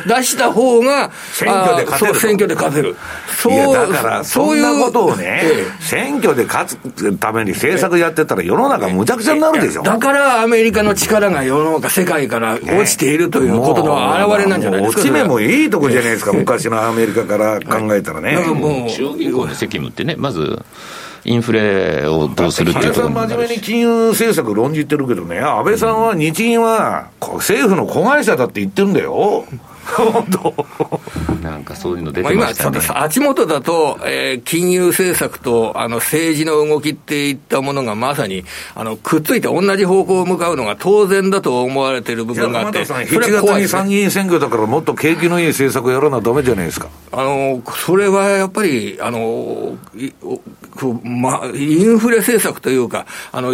出した方が、選挙で勝てる。選挙で勝てる。そういや、だから、そんなことをね、ええ、選挙で勝つために政策やってたら世の中むちゃくちゃになるでしょ。だからアメリカの力が世の中、世界から落ちているということの表れなんじゃないですか。落ち目もいいとこじゃないですか、昔のアメリカから考えたらね。もうの責務ってね、まず、インフレをどうするっていうところ真面目に金融政策論じてるけどね、安倍さんは日銀は政府の子会社だって言ってるんだよ。本当。なんかそういうの出てましたね、今、足元だと、えー、金融政策とあの政治の動きっていったものがまさにあのくっついて同じ方向を向かうのが当然だと思われている部分があって、7月に参議院選挙だから、もっと景気のいい政策やらなだめじゃないですか。あのそれはやっぱりあのま、インフレ政策というか、あの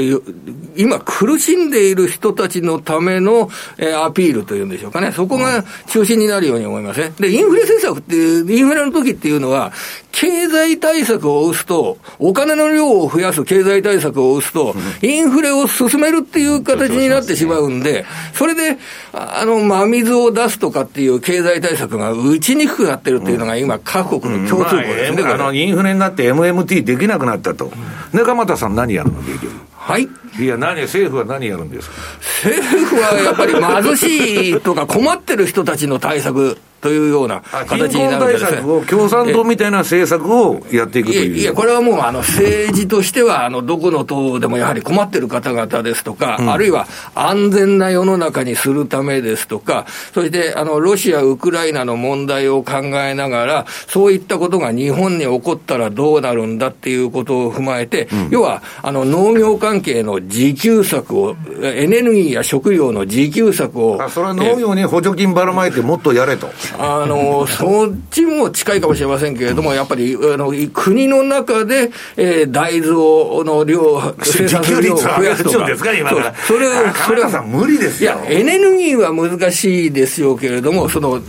今、苦しんでいる人たちのための、えー、アピールというんでしょうかね、そこが中心になるように思いますね。で、インフレ政策っていう、インフレの時っていうのは、経済対策を打つと、お金の量を増やす経済対策を打つと、インフレを進めるっていう形になってしまうんで、それで、あの、真水を出すとかっていう経済対策が打ちにくくなってるっていうのが今、各国の共通項ですね。あ、の、インフレになって MMT できなくなったと。ね、鎌田さん何やるの結局？はい。いや、何、政府は何やるんですか？政府はやっぱり貧しいとか困ってる人たちの対策というような形になるんですね。共産党みたいな政策をやっていくという。いや、これはもうあの政治としては、あのどこの党でもやはり困ってる方々ですとか、うん、あるいは安全な世の中にするためですとか、そしてあのロシア、ウクライナの問題を考えながら、そういったことが日本に起こったらどうなるんだっていうことを踏まえて、うん、要はあの農業関係の自給策を、エネルギーや食料の自給策を。それは農業に補助金ばらまいてもっとやれと。あの、そっちも近いかもしれませんけれども、やっぱり、あの、国の中で、えー、大豆を、の量、生産する量を増やすとか。ですか、今から。それは、それは、無理ですよ。いや、エネルギーは難しいですよけれども、その、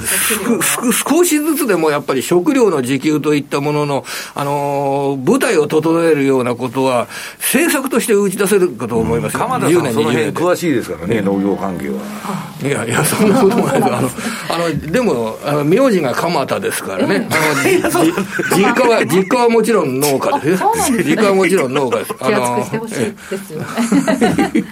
少しずつでもやっぱり食料の自給といったものの、あの、舞台を整えるようなことは、政策として打ち出せるかと思いますよ。鎌田さん、その辺詳しいですからね、農業関係は。いやいや、そんなこともないです。あの、あの、でも、あの、名字が蒲田ですからね。あの、実家は、実家はもちろん農家ですよ。実家はもちろん農家です。あの、してほしいですよね。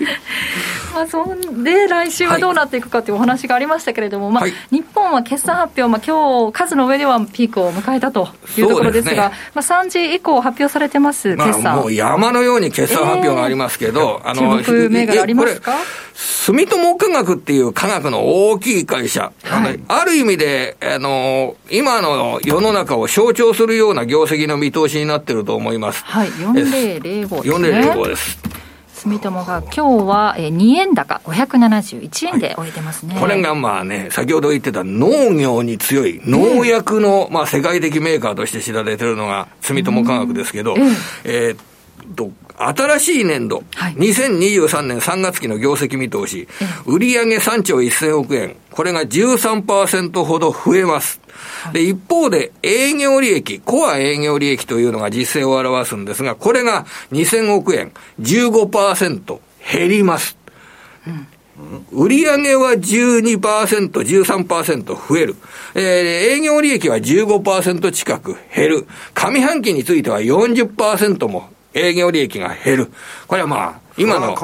まあ、そんで、来週はどうなっていくかというお話がありましたけれども、まあ、日本は決算発表、まあ今日数の上ではピークを迎えたというところですが、まあ、3時以降発表されてます、決算。もう山のように決算発表がありますけど、あの、注目銘柄ありますか？住友科学っていう科学の大きい会社、はい、ある意味で、あの、今の世の中を象徴するような業績の見通しになってると思います。はい、4005です、ね。4005です。住友が今日は2円高571円で終えてますね、はい、これがまあね、先ほど言ってた農業に強い農薬の、まあ世界的メーカーとして知られてるのが住友化学ですけど、えー、と、新しい年度、はい、2023年3月期の業績見通し、売上3兆1000億円、これが13%ほど増えます。で、一方で営業利益、コア営業利益というのが実勢を表すんですが、これが2000億円、15%減ります。うん売上は12%、13%増える。えー、営業利益は15%近く減る。上半期については40%も営業利益が減る。これはまあ、今の、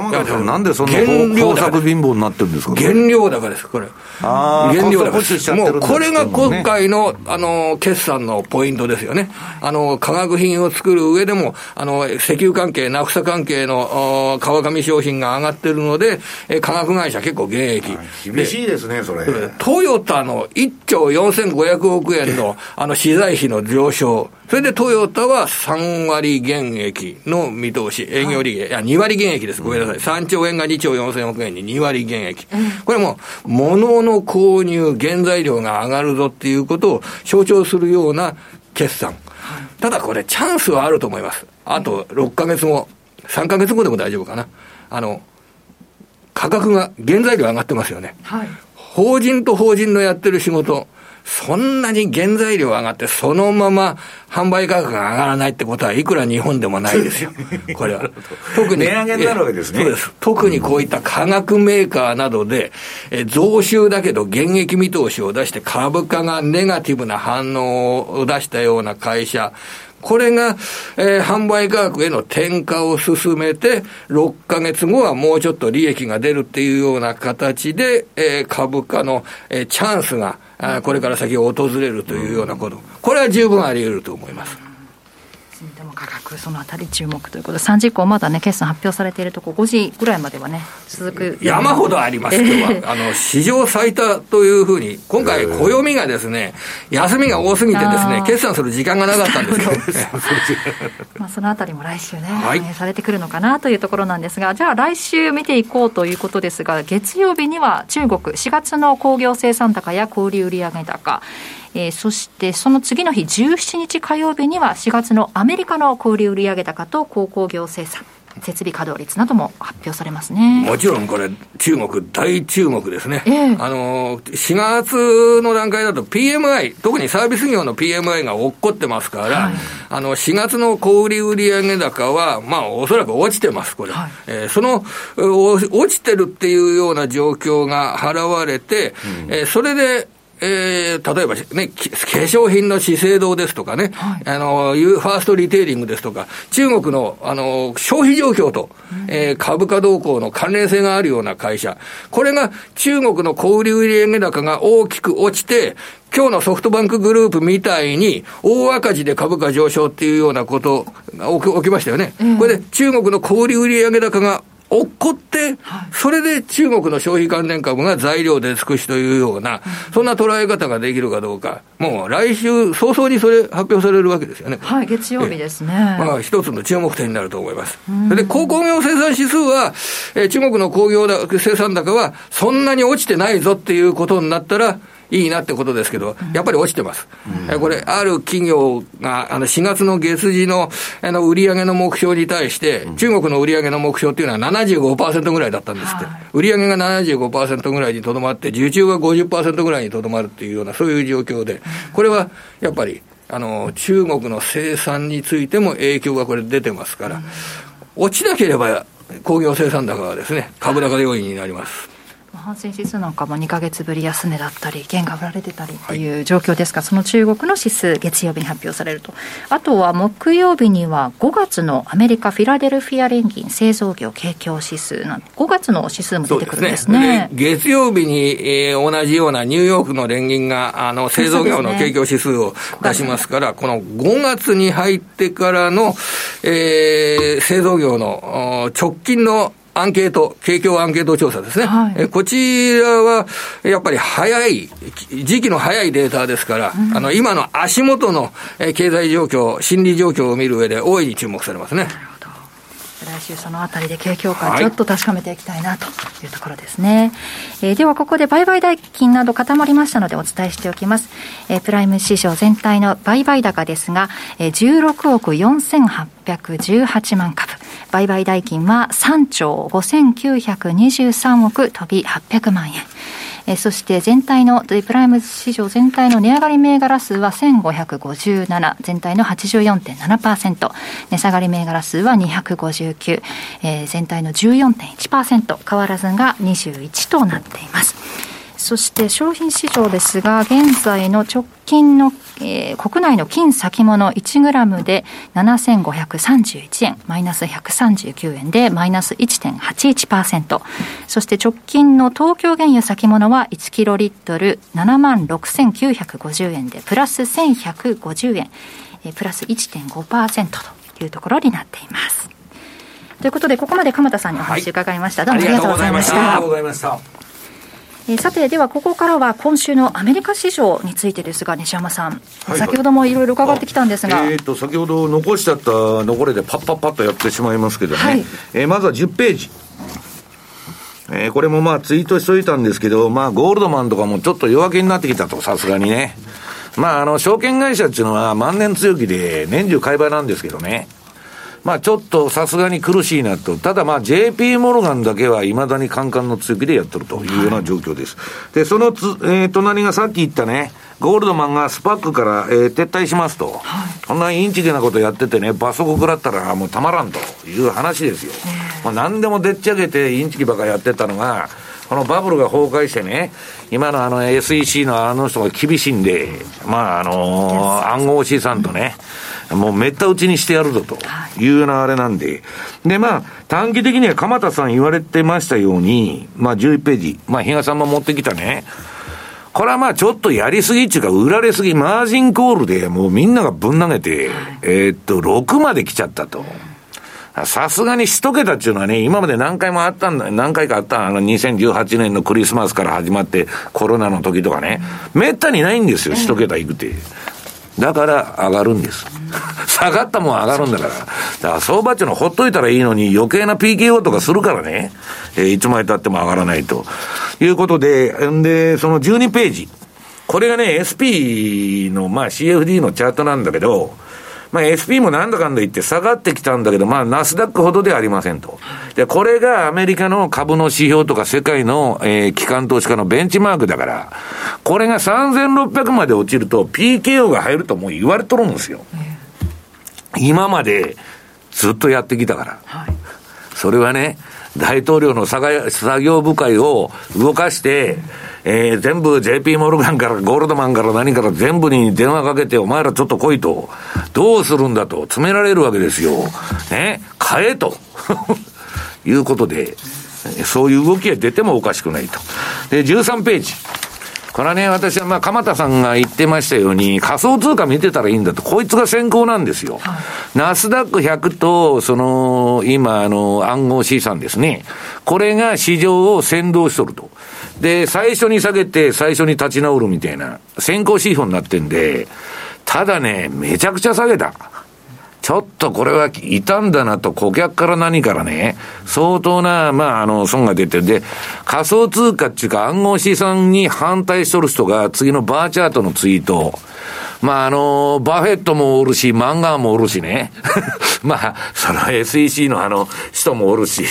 なんでそんな工作貧乏になってるんですか？原料高です、これ。原料高もうこれが今回の、あの、決算のポイントですよね。あの、化学品を作る上でも、あの、石油関係、ナフサ関係の川上商品が上がってるので、え化学会社結構現役。厳しいですね、それ。トヨタの1兆4500億円の、あの、資材費の上昇。それでトヨタは3割減益の見通し、営業利益、いや、2割減益です。ごめんなさい。3兆円が2兆4000億円に2割減益。これも、物の購入、原材料が上がるぞっていうことを象徴するような決算。ただこれ、チャンスはあると思います。あと6ヶ月後、3ヶ月後でも大丈夫かな。あの、価格が、原材料上がってますよね。はい、法人と法人のやってる仕事、そんなに原材料上がって、そのまま販売価格が上がらないってことは、いくら日本でもないですよ。これは。特に。値上げになるわけですね。そうです。特にこういった化学メーカーなどで、え増収だけど減益見通しを出して株価がネガティブな反応を出したような会社、これが、えー、販売価格への転嫁を進めて、6ヶ月後はもうちょっと利益が出るっていうような形で、えー、株価の、えー、チャンスが、あこれから先訪れるというようなこと、これは十分あり得ると思います。価格、そのあたり注目ということで、3時以降、まだね、決算発表されているところ、5時ぐらいまではね、続く。山ほどあります、今日は。あの史上最多というふうに、今回、暦がですね、休みが多すぎてですね、決算する時間がなかったんですけど、まあそのあたりも来週ね、はい、されてくるのかなというところなんですが、じゃあ来週見ていこうということですが、月曜日には中国、4月の工業生産高や小売売上高、えー、そしてその次の日17日火曜日には4月のアメリカの小売売上高と鉱工業生産設備稼働率なども発表されますね。もちろんこれ、中国、大注目ですね、えー、あの4月の段階だと PMI、特にサービス業の PMI が落っこってますから、はい、あの4月の小売売上高は、まあ、おそらく落ちてます、これ、はい、えー、その落ちてるっていうような状況が払われて、うん、えー、それでえー、例えばね、化粧品の資生堂ですとかね、はい、あの、ファーストリテイリングですとか、中国の、あの、消費状況と、うん、えー、株価動向の関連性があるような会社、これが中国の小売売上高が大きく落ちて、今日のソフトバンクグループみたいに、大赤字で株価上昇っていうようなことが起きましたよね。うん、これで中国の小売売上高が落っこって、それで中国の消費関連株が材料で尽くしというような、そんな捉え方ができるかどうか、もう来週早々にそれ発表されるわけですよね。はい、月曜日ですね。まあ、一つの注目点になると思います。で、鉱工業生産指数は、えー、中国の工業生産高はそんなに落ちてないぞっていうことになったら、いいなってことですけど、やっぱり落ちてます。うん、これ、ある企業が、あの、4月の月次の、あの、売上の目標に対して、中国の売上の目標っていうのは75%ぐらいだったんですって。売上が75%ぐらいにとどまって、受注が50%ぐらいにとどまるっていうような、そういう状況で、これは、やっぱり、あの、中国の生産についても影響がこれ出てますから、落ちなければ、工業生産高はですね、株高要因になります。阪神指数なんかも2か月ぶり安値だったり、減が売られてたりっていう状況ですが、はい、その中国の指数、月曜日に発表されると、あとは木曜日には5月のアメリカ・フィラデルフィア連銀製造業景況指数なん5月の指数も出てくるんですね。ね。月曜日に、えー、同じようなニューヨークの連銀があの製造業の景況指数を出しますから、ね、この5月に入ってからの、えー、製造業の直近のアンケート、景況アンケート調査ですね。はい、えこちらは、やっぱり早い、時期の早いデータですから、うん、あの、今の足元の経済状況、心理状況を見る上で大いに注目されますね。来週そのあたりで景況感ちょっと確かめていきたいなというところですね、はい、えー、ではここで売買代金など固まりましたのでお伝えしておきます、えー、プライム市場全体の売買高ですが、えー、16億4818万株。売買代金は3兆5923億飛び800万円。えそして全体の、プライム市場全体の値上がり銘柄数は1557、全体の84.7%、値下がり銘柄数は259、えー、全体の14.1%、変わらずが21となっています。そして商品市場ですが、現在の直近の、えー、国内の金先物1グラムで7531円、マイナス139円でマイナス1.81%。そして直近の東京原油先物は1キロリットル7万6950円でプラス1150円、えー、プラス1.5%というところになっています。ということで、ここまで鎌田さんにお話伺いました。はい、どうもありがとうございました。ありがとうございました。えー、さて、ではここからは今週のアメリカ市場についてですが、西山さん、はい、先ほどもいろいろ伺ってきたんですが、えーと、先ほど残しちゃった残りでパッパッパッとやってしまいますけどね、はい、えー、まずは10ページ。えー、これもまあツイートしといたんですけど、まあゴールドマンとかもちょっと弱気になってきたと、さすがにね。まああの、証券会社っていうのは万年強気で年中買い場なんですけどね。まあちょっとさすがに苦しいなと。ただまあ JP モルガンだけはいまだにカンカンの強気でやってるというような状況です。で、そのつ、えー、隣がさっき言ったね、ゴールドマンがスパックから、えー、撤退しますと。はい、こんなインチキなことやっててね、罰則食らったらもうたまらんという話ですよ。まあ何でもでっち上げてインチキばっかやってたのが、このバブルが崩壊してね、今のあの SEC のあの人が厳しいんで、まああのー、暗号資産とね、もうめった打ちにしてやるぞというようなあれなんで。で、まあ、短期的には鎌田さん言われてましたように、まあ11ページ、まあ比嘉さんも持ってきたね、これはまあちょっとやりすぎっていうか、売られすぎ、マージンコールでもうみんながぶん投げて、えー、っと、6まで来ちゃったと。さすがに一桁っていうのはね、今まで何回もあったんだ、何回かあった、あの2018年のクリスマスから始まってコロナの時とかね、めったにないんですよ、一桁いくって。だから上がるんです。下がったもん上がるんだから。だから相場っていうのほっといたらいいのに余計な PKO とかするからね、えー、いつまで経っても上がらないと。いうことで、んで、その12ページ。これがね、SP の、まあ CFD のチャートなんだけど、まあ、SP もなんだかんだ言って下がってきたんだけど、まあ、ナスダックほどではありませんと。で、これがアメリカの株の指標とか世界の、えー、機関投資家のベンチマークだから、これが3600まで落ちると PKO が入るともう言われとるんですよ。今までずっとやってきたから。はい、それはね、大統領の作業部会を動かして、えー、全部 JP モルガンからゴールドマンから何から全部に電話かけて、お前らちょっと来いと。どうするんだと詰められるわけですよ。ね。買えと。いうことで、そういう動きが出てもおかしくないと。で、13ページ。これはね、私はまあ、鎌田さんが言ってましたように、仮想通貨見てたらいいんだと、こいつが先行なんですよ。ナスダック100と、その、今、あの、暗号資産ですね。これが市場を先導しとると。で、最初に下げて、最初に立ち直るみたいな、先行指標になってんで、ただね、めちゃくちゃ下げた。ちょっとこれはいたんだなと、顧客から何からね、相当な、まあ、あの、損が出てるで、仮想通貨っていうか暗号資産に反対しとる人が、次のバーチャートのツイート、まあ、あの、バフェットもおるし、マンガーもおるしね。まあ、その SEC のあの、人もおるし、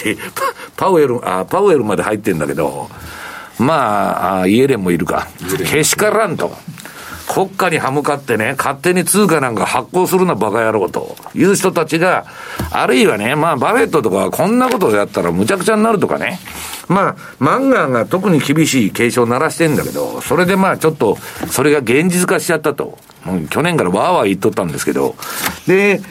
パウエル、あ、パウエルまで入ってんだけど、まあ、イエレンもいるか。けしからんと。国家に歯向かってね、勝手に通貨なんか発行するなバカ野郎という人たちが、あるいはね、まあバフェットとかはこんなことをやったらむちゃくちゃになるとかね。まあ、マンガンが特に厳しい警鐘を鳴らしてんだけど、それでまあちょっと、それが現実化しちゃったと。去年からわーわー言っとったんですけど。で、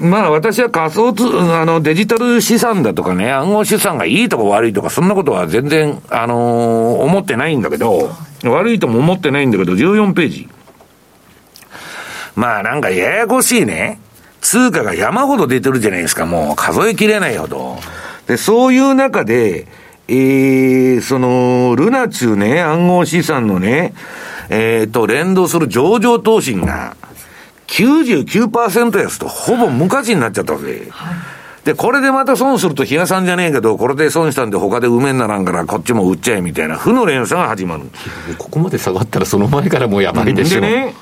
まあ私は仮想通、あのデジタル資産だとかね、暗号資産がいいとか悪いとか、そんなことは全然、あのー、思ってないんだけど、悪いとも思ってないんだけど、14ページ。まあなんかややこしいね。通貨が山ほど出てるじゃないですか、もう数えきれないほど。で、そういう中で、えー、その、ルナチューね、暗号資産のね、えー、と、連動する上場投信が、99%安とほぼ無価値になっちゃったわけ。はいで、これでまた損すると、比嘉さんじゃねえけど、これで損したんで他で埋めんならんから、こっちも売っちゃえみたいな、負の連鎖が始まる。ここまで下がったら、その前からもうやばいでしょ。でね、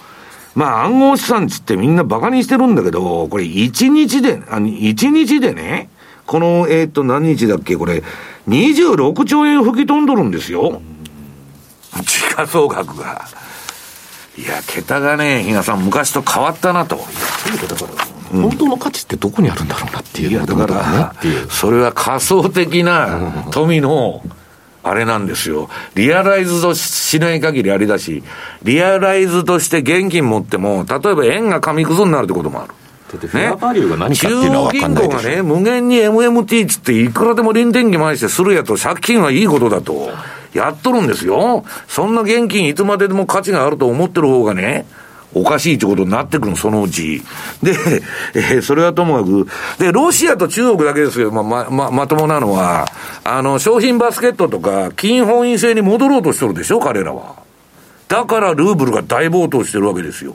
まあ暗号資産つってみんな馬鹿にしてるんだけど、これ1日で、あ1日でね、この、えっ、と、何日だっけ、これ、26兆円吹き飛んどるんですよ。時価総額が。いや、桁がね、比嘉さん、昔と変わったなと。だから、本当の価値ってどこにあるんだろうなっていう。いや、だから、それは仮想的な富のあれなんですよ。リアライズとしない限りあれだし、リアライズとして現金持っても、例えば円が紙くずになるってこともある。ね、中央銀行がね、無限に MMT つっていくらでも臨転機回してするやと借金はいいことだと、やっとるんですよ。そんな現金いつまででも価値があると思ってる方がね、おかしいってことになってくるの、そのうち。で、えー、それはともかく、で、ロシアと中国だけですよ、ま、ま、ま、まともなのは、あの、商品バスケットとか、金本位制に戻ろうとしてるでしょ、彼らは。だからルーブルが大暴騰してるわけですよ。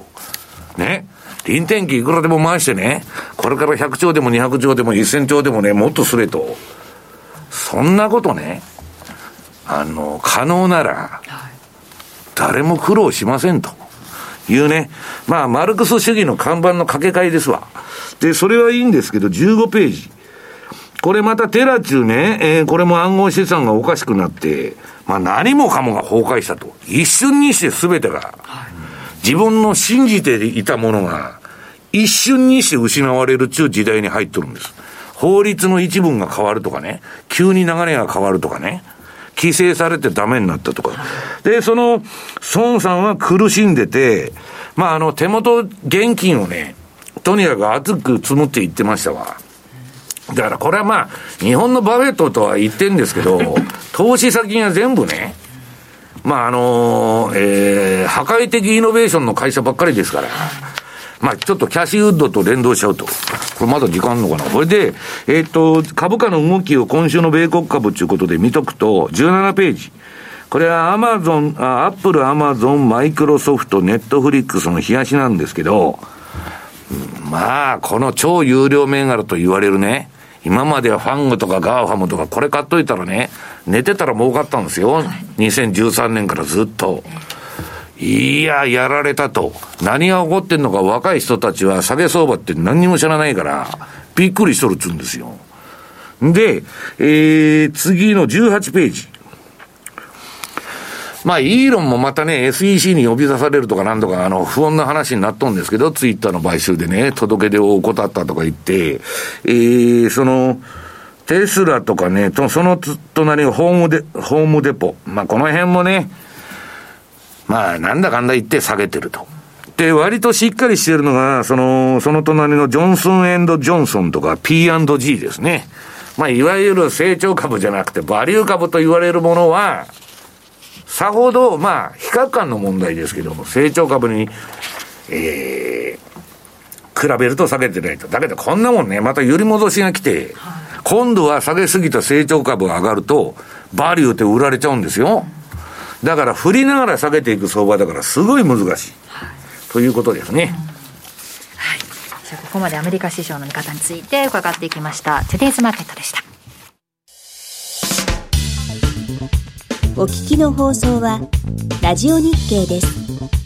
ね。臨転機いくらでも回してね、これから100兆でも200兆でも1000兆でもね、もっとすれと。そんなことね、あの、可能なら、誰も苦労しませんと。いうね。まあ、マルクス主義の看板の掛け替えですわ。で、それはいいんですけど、15ページ。これまたテラ中ね、えー、これも暗号資産がおかしくなって、まあ何もかもが崩壊したと。一瞬にして全てが、自分の信じていたものが、一瞬にして失われるっていう時代に入っとるんです。法律の一文が変わるとかね、急に流れが変わるとかね、規制されてダメになったとか。で、その、孫さんは苦しんでて、まあ、あの、手元現金をね、とにかく熱く積むって言ってましたわ。だからこれはまあ、日本のバフェットとは言ってんですけど、投資先が全部ね、まああのえー、破壊的イノベーションの会社ばっかりですから、まあちょっとキャシーウッドと連動しちゃうと。これまだ時間あるのかな？これで、えっ、と、株価の動きを今週の米国株ということで見とくと、17ページ。これはアマゾン、アップル、アマゾン、マイクロソフト、ネットフリックスの日足なんですけど、まあ、この超優良銘柄と言われるね、今まではファングとかガーファムとかこれ買っといたらね、寝てたら儲かったんですよ。2013年からずっと。いや、やられたと。何が起こってんのか若い人たちは下げ相場って何にも知らないから、びっくりしとるっつうんですよ。で、えー、次の18ページ。まあ、イーロンもまたね、SEC に呼び出されるとかなんとか、あの、不穏な話になっとんですけど、ツイッターの買収でね、届け出を怠ったとか言って、えー、その、テスラとかね、その隣ホームデ、ホームデポ。まあ、この辺もね、まあ、なんだかんだ言って下げてると。で、割としっかりしてるのが、その、その隣のジョンソンジョンソンとか P&G ですね。まあ、いわゆる成長株じゃなくて、バリュー株と言われるものは、さほど、まあ、比較感の問題ですけども、成長株に、えー、比べると下げてないと。だけど、こんなもんね、また揺り戻しが来て、今度は下げすぎた成長株が上がると、バリューって売られちゃうんですよ。だから、振りながら下げていく相場だから、すごい難しい。ということですね。はい。じゃあ、ここまでアメリカ市場の見方について伺っていきました。トゥデイズマーケットでした。お聞きの放送は、ラジオ日経です。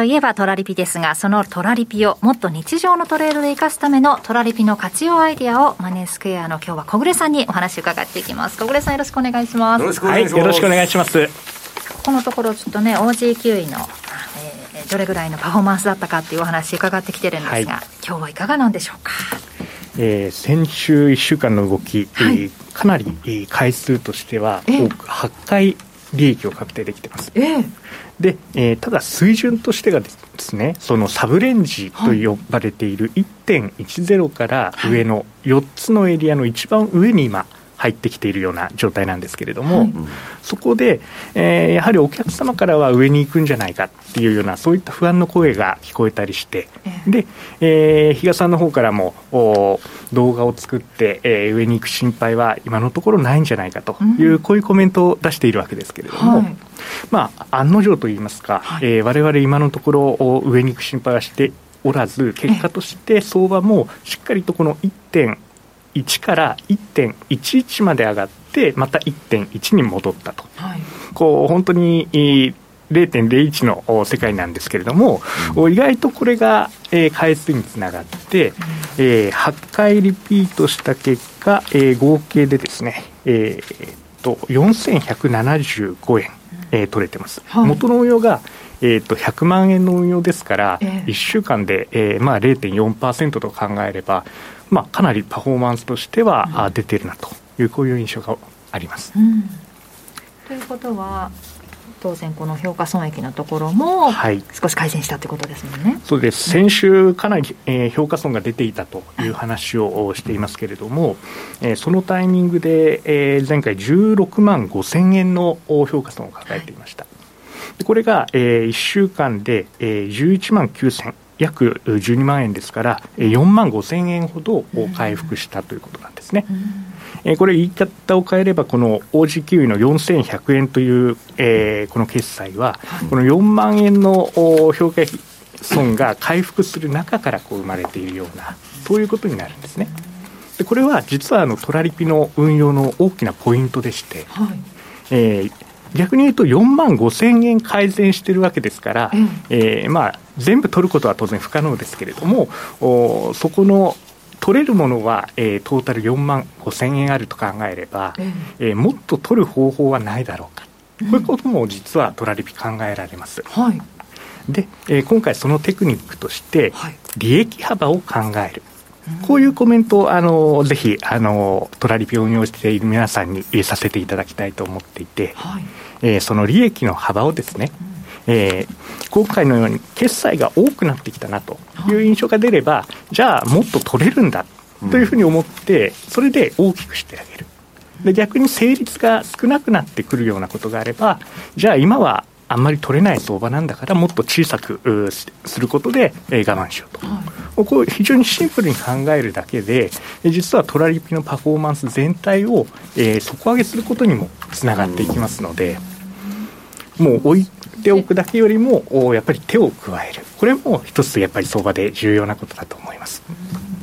といえばトラリピですが、そのトラリピをもっと日常のトレードで生かすためのトラリピの活用アイディアをマネースクエアの今日は小暮さんにお話伺っていきます。小暮さんよろしくお願いします。よろしくお願いします。はい、よろしくお願いします。このところちょっとね、OG9 位の、えー、どれぐらいのパフォーマンスだったかっていうお話伺ってきてるんですが、はい、今日はいかがなんでしょうか？えー、先週1週間の動き、はい、かなり回数としては多く8回利益を確定できてます。えー、で、えー、ただ水準としてがですね、そのサブレンジと呼ばれている1.10から上の4つのエリアの一番上に今、入ってきているような状態なんですけれども、はい、そこで、えー、やはりお客様からは上に行くんじゃないかっていうような、そういった不安の声が聞こえたりして、えー、で、えー、比嘉さんの方からも動画を作って、えー、上に行く心配は今のところないんじゃないかという、うん、こういうコメントを出しているわけですけれども、はい、まあ、案の定といいますか、はい。えー、我々今のところ上に行く心配はしておらず、結果として相場もしっかりとこの1.1 1から1.11まで上がって、また1.1に戻ったと、はい、こう本当に0.01の世界なんですけれども、うん、意外とこれが、えー、回数につながって、うん、えー、8回リピートした結果、えー、合計でですね、えー、っと4175円、えー、取れてます。はい、元の運用がえー、と100万円の運用ですから、えー、1週間で、えーまあ、0.4%と考えれば、まあ、かなりパフォーマンスとしては、うん、出てるなというこういう印象があります。うん、ということは当然この評価損益のところも少し改善したということですもんね、はい、そうです。先週かなり、えー、評価損が出ていたという話をしていますけれども、えー、そのタイミングで、えー、前回16万5千円の評価損を抱えていました、はい、これが、えー、1週間で、えー、11万9千約12万円ですから、4万5千円ほど回復したということなんですね。えこれ言い方を変えれば、この OG キウイの4100円という、えー、この決済は、この4万円の評価損が回復する中からこう生まれているような、そういうことになるんですね。でこれは実はあのトラリピの運用の大きなポイントでして、はい、えー逆に言うと4万5千円改善してるわけですから、うん、えー、まあ、全部取ることは当然不可能ですけれども、おそこの取れるものは、えー、トータル4万5千円あると考えれば、うん、えー、もっと取る方法はないだろうか、うん、こういうことも実はトラリピ考えられます。はい、で、えー、今回そのテクニックとして、利益幅を考える。こういうコメントをあのぜひあのトラリピを運用している皆さんにさせていただきたいと思っていて、はい、えー、その利益の幅をですね、うん、えー、今回のように決済が多くなってきたなという印象が出れば、じゃあもっと取れるんだというふうに思って、それで大きくしてあげる。で逆に成立が少なくなってくるようなことがあれば、じゃあ今はあんまり取れない相場なんだからもっと小さくすることで、えー、我慢しようと、はい、こう非常にシンプルに考えるだけで実はトラリピのパフォーマンス全体を、えー、底上げすることにもつながっていきますので。もう置いておくだけよりもやっぱり手を加えるこれも一つやっぱり相場で重要なことだと思います。戦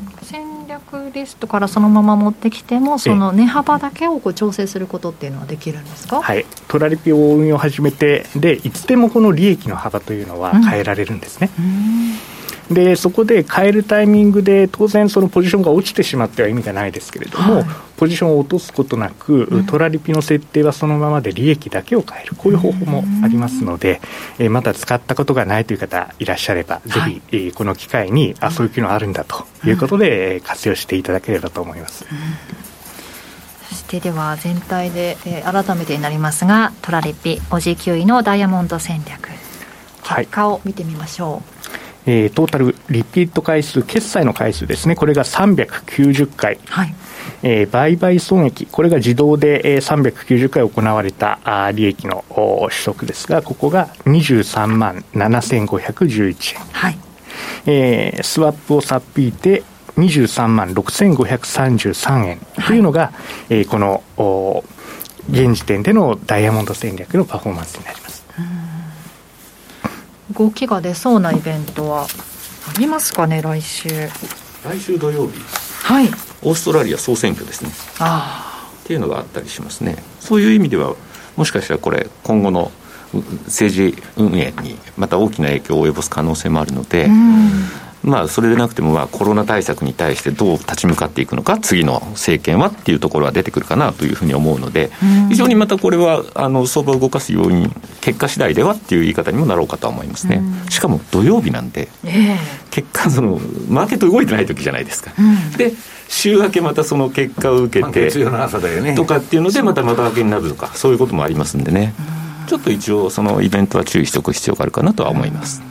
略リストからそのまま持ってきてもその値幅だけをこう調整することっていうのはできるんですか、はい、トラリピを運用を始めてでいつでもこの利益の幅というのは変えられるんですね。うんでそこで変えるタイミングで当然そのポジションが落ちてしまっては意味がないですけれども、はい、ポジションを落とすことなく、うん、トラリピの設定はそのままで利益だけを変える。こういう方法もありますので、えー、まだ使ったことがないという方いらっしゃれば、ぜひ、えー、この機会にあそういう機能あるんだということで、うん、活用していただければと思います。うん。そしてでは全体で、えー、改めてになりますがトラリピオジキュイのダイヤモンド戦略。結果を見てみましょう。はいえー、トータルリピート回数、決済の回数ですね、これが390回、はい。えー、売買損益、これが自動で、えー、390回行われたあ利益の取得ですが、ここが23万7511円、はい。えー、スワップをさっぴいて、23万6533円。というのが、はい、えー、この現時点でのダイヤモンド戦略のパフォーマンスになります。動きが出そうなイベントはありますかね来週。来週土曜日。はい。オーストラリア総選挙ですね。あっていうのがあったりしますね。そういう意味ではもしかしたらこれ今後の政治運営にまた大きな影響を及ぼす可能性もあるので、まあ、それでなくても、まあ、コロナ対策に対してどう立ち向かっていくのか、次の政権はっていうところは出てくるかなというふうに思うので、非常にまたこれは、あの相場を動かす要因、結果次第ではっていう言い方にもなろうかと思いますね。しかも土曜日なんで、結果その、マーケット動いてない時じゃないですか。で週明けまたその結果を受けて、とかっていうので、またまた明けになるとか、そういうこともありますんでね。ちょっと一応、そのイベントは注意しておく必要があるかなとは思います。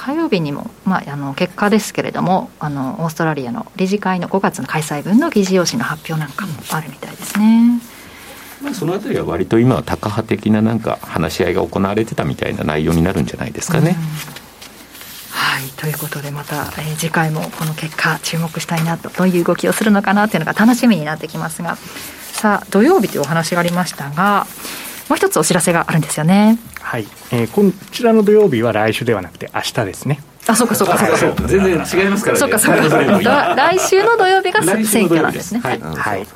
火曜日にも、まあ、あの結果ですけれどもあのオーストラリアの理事会の5月の開催分の議事要旨の発表なんかもあるみたいですね。まあ、そのあたりは割と今はタカ派的ななんか話し合いが行われてたみたいな内容になるんじゃないですかね。はいということでまた、えー、次回もこの結果注目したいなとどういう動きをするのかなというのが楽しみになってきますがさあ土曜日というお話がありましたがもう一つお知らせがあるんですよね。はい、えー、こちらの土曜日は来週ではなくて明日ですね。あ、そうかそうかそうか。全然違いますからね。そうかそうか。来週の土曜日が選挙なんですね。はい。はい。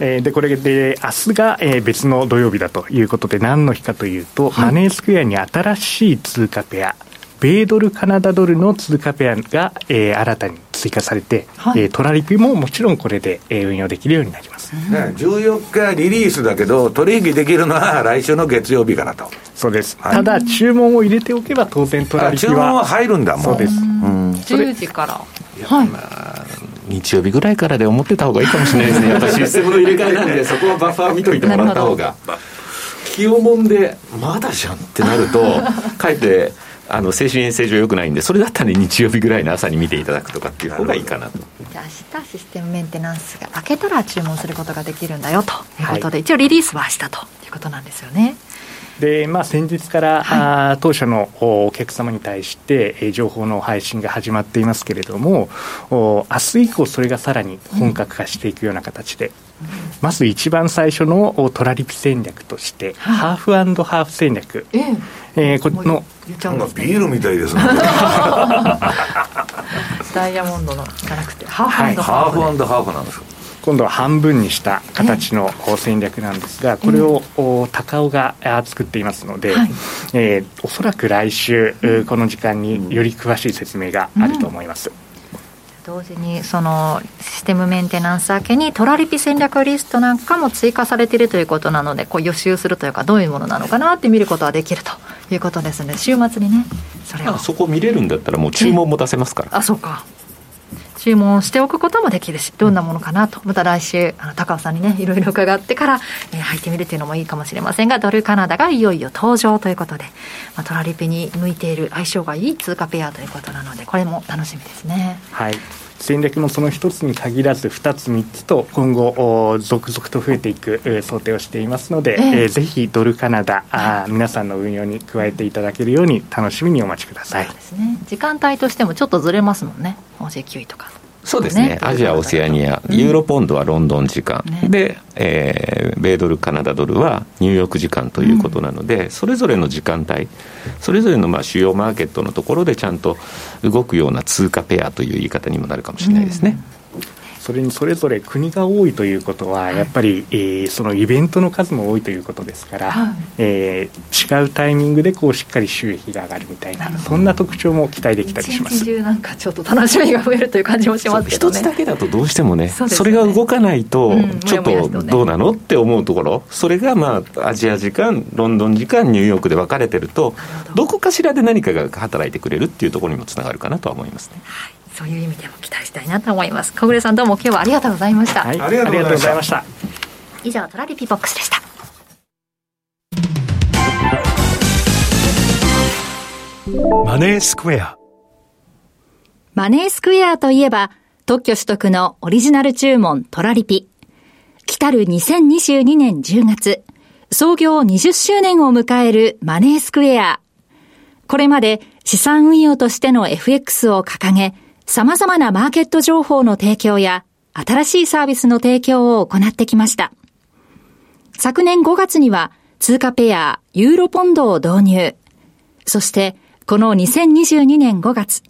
えー、でこれで明日が、えー、別の土曜日だということで何の日かというと、はい、マネースクエアに新しい通貨ペア米ドルカナダドルの通貨ペアが、えー、新たに追加されて、はい、えー、トラリピももちろんこれで、えー、運用できるようになります、ね、14日リリースだけど取引できるのは来週の月曜日からと。そうです、はい、ただ注文を入れておけば当然トラリピは注文は入るんだもんそうです、うん、10時から。はい、まあ日曜日ぐらいからで思ってた方がいいかもしれないですね、やっぱシステムの入れ替えなんで、そこはバッファー見といてもらった方が、気をもんで、まだじゃんってなると、かえってあの精神衛生上良くないんでそれだったら日曜日ぐらいの朝に見ていただくとかっていう方がいいかなと。じゃあ明日システムメンテナンスが明けたら注文することができるんだよということで、はい、一応リリースは明日ということなんですよね。でまあ、先日から、はい、当社のお客様に対して、え情報の配信が始まっていますけれども、お明日以降、それがさらに本格化していくような形で、うん、まず一番最初のトラリピ戦略として、はい、ハーフハーフ戦略、えー、えー、このなんかビールみたいですね。ダイヤモンドのじゃなくて。ハーフハーフ、はい、ハーフハーフなんですか今度は半分にした形の戦略なんですが、これを高尾が作っていますので、はい、えー、おそらく来週、この時間により詳しい説明があると思います。うん同時にそのシステムメンテナンス明けにトラリピ戦略リストなんかも追加されているということなのでこう予習するというかどういうものなのかなって見ることはできるということですので週末にね。それをそこ見れるんだったらもう注文も出せますから。あそうか注文しておくこともできるしどんなものかなとまた来週あの高尾さんにねいろいろ伺ってから、えー、入ってみるというのもいいかもしれませんがドルカナダがいよいよ登場ということで、まあ、トラリピに向いている相性がいい通貨ペアということなのでこれも楽しみですね。はい戦略もその一つに限らず2つ3つと今後続々と増えていく想定をしていますので、えー、えー、ぜひドルカナダあ皆さんの運用に加えていただけるように楽しみにお待ちください。そうですね。時間帯としてもちょっとずれますもんね。OJ9 位とかそうですね、ね、アジア、オセアニア、ユーロポンドはロンドン時間、ね、で、えー、米ドル、カナダドルはニューヨーク時間ということなので、うん、それぞれの時間帯、それぞれのまあ主要マーケットのところでちゃんと動くような通貨ペアという言い方にもなるかもしれないですね。うんそれにそれぞれ国が多いということは、やっぱり、えー、そのイベントの数も多いということですから、はい、えー、違うタイミングでこうしっかり収益が上がるみたいな、そんな特徴も期待できたりします。中なんかちょっと楽しみが増えるという感じもしますけど、ね、一つだけだとどうしてもね、そ、ね、それが動かないと、ちょっとどうなのって思うところ、それがまあアジア時間、ロンドン時間、ニューヨークで分かれてると、どこかしらで何かが働いてくれるっていうところにもつながるかなとは思いますね。はいそういう意味でも期待したいなと思います。小暮さんどうも今日はありがとうございました、はい、ありがとうございました。以上トラリピボックスでした。マネースクエア。マネースクエアといえば特許取得のオリジナル注文トラリピ。来たる2022年10月創業20周年を迎えるマネースクエア。これまで資産運用としての FX を掲げ様々なマーケット情報の提供や新しいサービスの提供を行ってきました。昨年5月には通貨ペアユーロポンドを導入。そしてこの2022年5月、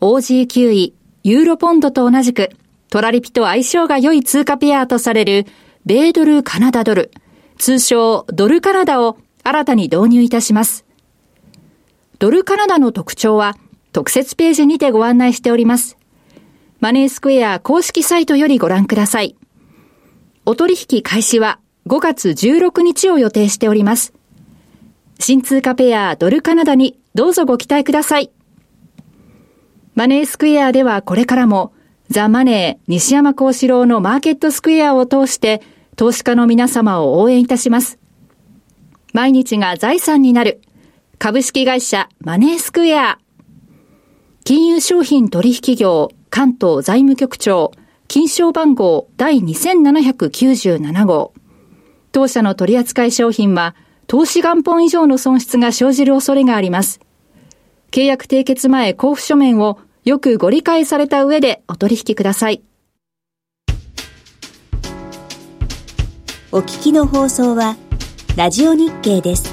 OG9 位ユーロポンドと同じくトラリピと相性が良い通貨ペアとされる米ドルカナダドル、通称ドルカナダを新たに導入いたします。ドルカナダの特徴は特設ページにてご案内しております。マネースクエア公式サイトよりご覧ください。お取引開始は5月16日を予定しております。新通貨ペアドルカナダにどうぞご期待ください。マネースクエアではこれからもザ・マネー西山幸四郎のマーケットスクエアを通して投資家の皆様を応援いたします。毎日が財産になる株式会社マネースクエア金融商品取引業関東財務局長、金賞番号第2797号。当社の取扱い商品は、投資元本以上の損失が生じる恐れがあります。契約締結前交付書面をよくご理解された上でお取引ください。お聞きの放送は、ラジオ日経です。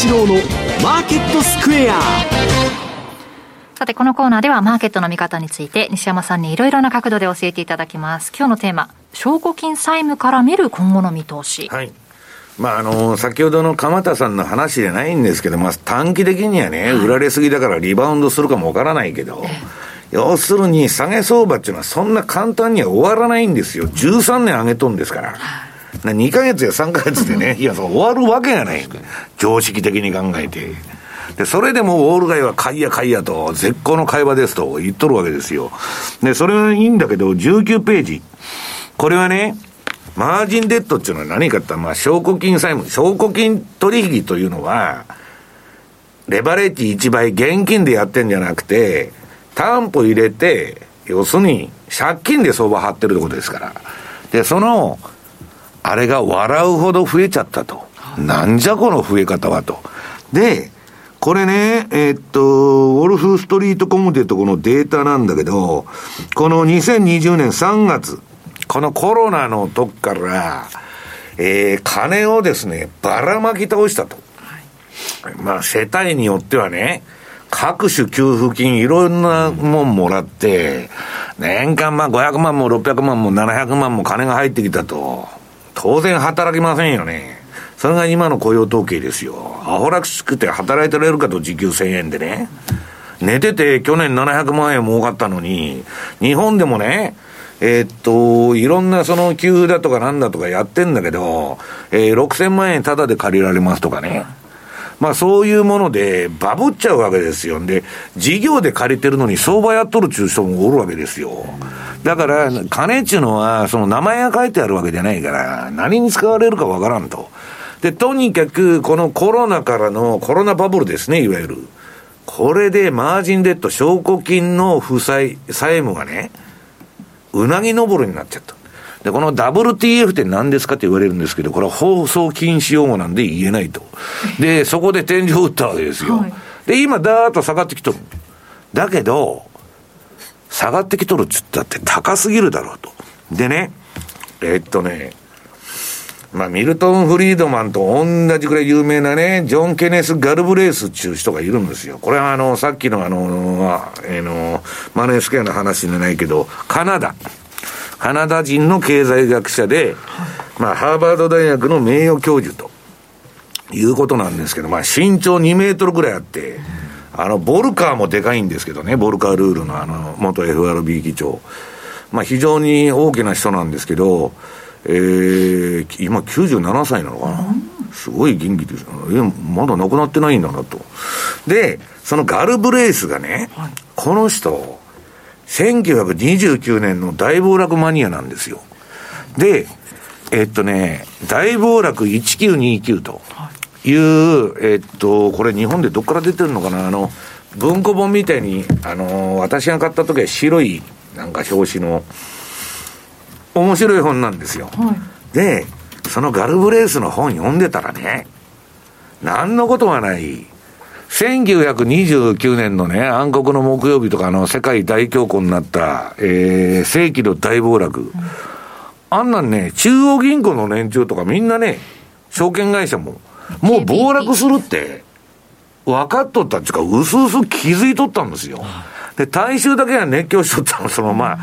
四郎のマーケットスクエアさて、このコーナーではマーケットの見方について西山さんにいろいろな角度で教えていただきます。今日のテーマ、証拠金債務から見る今後の見通し。はい。まあ、あの、先ほどの鎌田さんの話じゃないんですけど、まあ、短期的にはね、売られすぎだからリバウンドするかもわからないけど、要するに下げ相場っていうのはそんな簡単には終わらないんですよ。13年上げとんですから。2ヶ月や3ヶ月でね、いや、そう終わるわけがない。常識的に考えて。で、それでもウォール街は買いや買いやと、絶好の会話ですと言っとるわけですよ。で、それはいいんだけど、19ページ。これはね、マージンデッドっていうのは何かってまあ、証拠金債務、証拠金取引というのは、レバレッジ1倍現金でやってんじゃなくて、担保入れて、要するに、借金で相場張ってるってことですから。で、その、あれが笑うほど増えちゃったと。なんじゃこの増え方はと。で、これね、えー、っと、ウォルフストリートコムっていうとこのデータなんだけど、この2020年3月、このコロナの時から、えー、金をですね、ばらまき倒したと。はい、まあ、世帯によってはね、各種給付金いろんなもんもらって、年間まあ500万も600万も700万も金が入ってきたと。当然働きませんよね。それが今の雇用統計ですよ。アホらしくて働いてられるかと時給1000円でね。寝てて去年700万円儲かったのに、日本でもね、えー、っと、いろんなその給付だとかなんだとかやってんだけど、えー、6000万円タダで借りられますとかね。まあそういうものでバブっちゃうわけですよ。で、事業で借りてるのに相場やっとるっちゅう人もおるわけですよ。だから、金っちゅうのは、その名前が書いてあるわけじゃないから、何に使われるかわからんと。で、とにかく、このコロナからのコロナバブルですね、いわゆる。これでマージンデッド、証拠金の負債、債務がね、うなぎ登るになっちゃった。で、この WTF って何ですかって言われるんですけど、これは放送禁止用語なんで言えないと。で、そこで天井打ったわけですよ。はい、で、今、だーっと下がってきとる。だけど、下がってきとるっつったって高すぎるだろうと。でね、えー、っとね、まあ、ミルトン・フリードマンと同じくらい有名なね、ジョン・ケネス・ガルブレースっていう人がいるんですよ。これはあの、さっきのあの、えー、の、マネースケアの話じゃないけど、カナダ。カナダ人の経済学者で、まあ、ハーバード大学の名誉教授ということなんですけど、まあ、身長2メートルぐらいあって、あの、ボルカーもでかいんですけどね、ボルカールールのあの、元 FRB 議長。まあ、非常に大きな人なんですけど、えー、今97歳なのかな、すごい元気です。え、まだなくなってないんだなと。で、そのガルブレースがね、はい、この人、1929年の大暴落マニアなんですよ。で、えっとね、大暴落1929という、えっと、これ日本でどっから出てるのかな？あの、文庫本みたいに、あの、私が買った時は白い、なんか表紙の、面白い本なんですよ。はい、で、そのガルブレースの本読んでたらね、何のことはない、1929年のね、暗黒の木曜日とかの世界大恐慌になった、えー、世紀の大暴落。うん、あんなんね、中央銀行の連中とかみんなね、証券会社も、もう暴落するって、分かっとったっていうか、うすうす気づいとったんですよ。で、大衆だけが熱狂しとったの、そのまあ、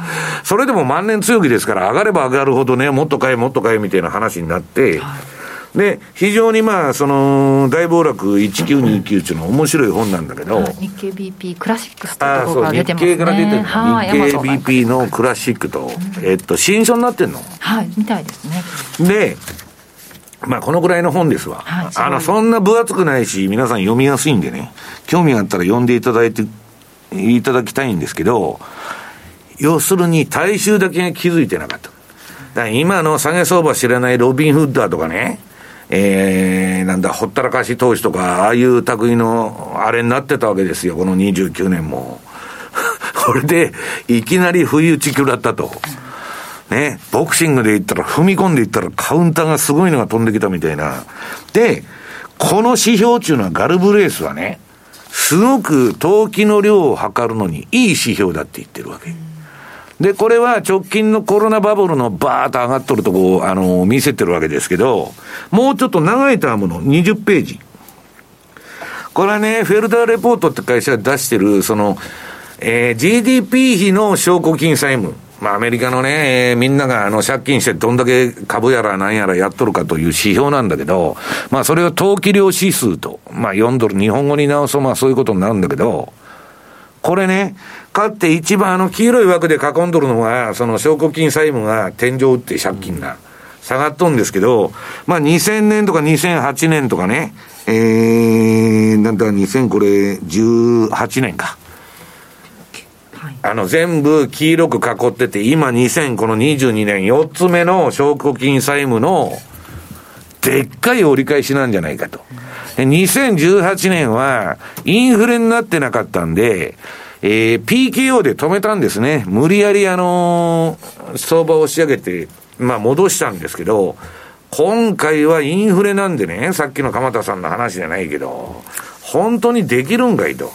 それでも万年強気ですから、上がれば上がるほどね、もっと買え、もっと買えみたいな話になって、はいで、非常にまあ、その、大暴落1929っていうのは面白い本なんだけど、日経 BP クラシックスというところが出てますね。日経から出てる、はい、日経 BP のクラシックと、えっと、新書になってんの。はい、みたいですね。で、まあ、このぐらいの本ですわ。はい、あの、そんな分厚くないし、皆さん読みやすいんでね、興味があったら読んでいただいて、いただきたいんですけど、要するに大衆だけが気づいてなかった。今の下げ相場知らないロビン・フッダーとかね、えー、なんだ、ほったらかし投資とか、ああいう類のあれになってたわけですよ、この29年も。これで、いきなり不意打ち食らったと。ね、ボクシングで言ったら、踏み込んでいったら、カウンターがすごいのが飛んできたみたいな。で、この指標っていうのはガルブレースはね、すごく投機の量を測るのにいい指標だって言ってるわけ。で、これは直近のコロナバブルのバーッと上がっとるとこあの、見せてるわけですけど、もうちょっと長いタームの20ページ。これはね、フェルダーレポートって会社が出してる、その、えー、GDP 比の証拠金債務。まあ、アメリカのね、えー、みんながあの借金してどんだけ株やら何やらやっとるかという指標なんだけど、まあ、それを投機量指数と、まあ、4ドル、日本語に直すとまあそういうことになるんだけど、これね、かって一番あの黄色い枠で囲んどるのが、その証拠金債務が天井打って借金が下がっとんですけど、まあ2000年とか2008年とかね、えー、なんだ、2000これ18年か。あの、全部黄色く囲ってて、今2000この22年4つ目の証拠金債務のでっかい折り返しなんじゃないかと。2018年はインフレになってなかったんで、えー、PKO で止めたんですね。無理やりあのー、相場を押し上げて、まあ戻したんですけど、今回はインフレなんでね、さっきの鎌田さんの話じゃないけど、本当にできるんかいと。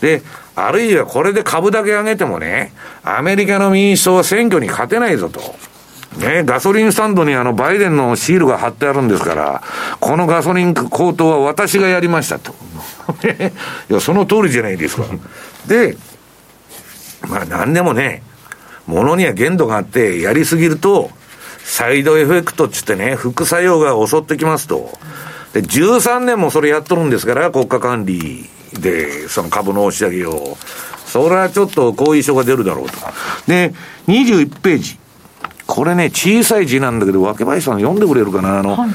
で、あるいはこれで株だけ上げてもね、アメリカの民主党は選挙に勝てないぞと。ね、ガソリンスタンドにあのバイデンのシールが貼ってあるんですから、このガソリン高騰は私がやりましたと。いや、その通りじゃないですか。で、まあ何でもね、ものには限度があって、やりすぎると、サイドエフェクトっつってね、副作用が襲ってきますと。で、13年もそれやっとるんですから、国家管理で、その株の押し上げを。それはちょっと後遺症が出るだろうと。で、21ページ。これね、小さい字なんだけど、若林さん読んでくれるかな？あの、はい、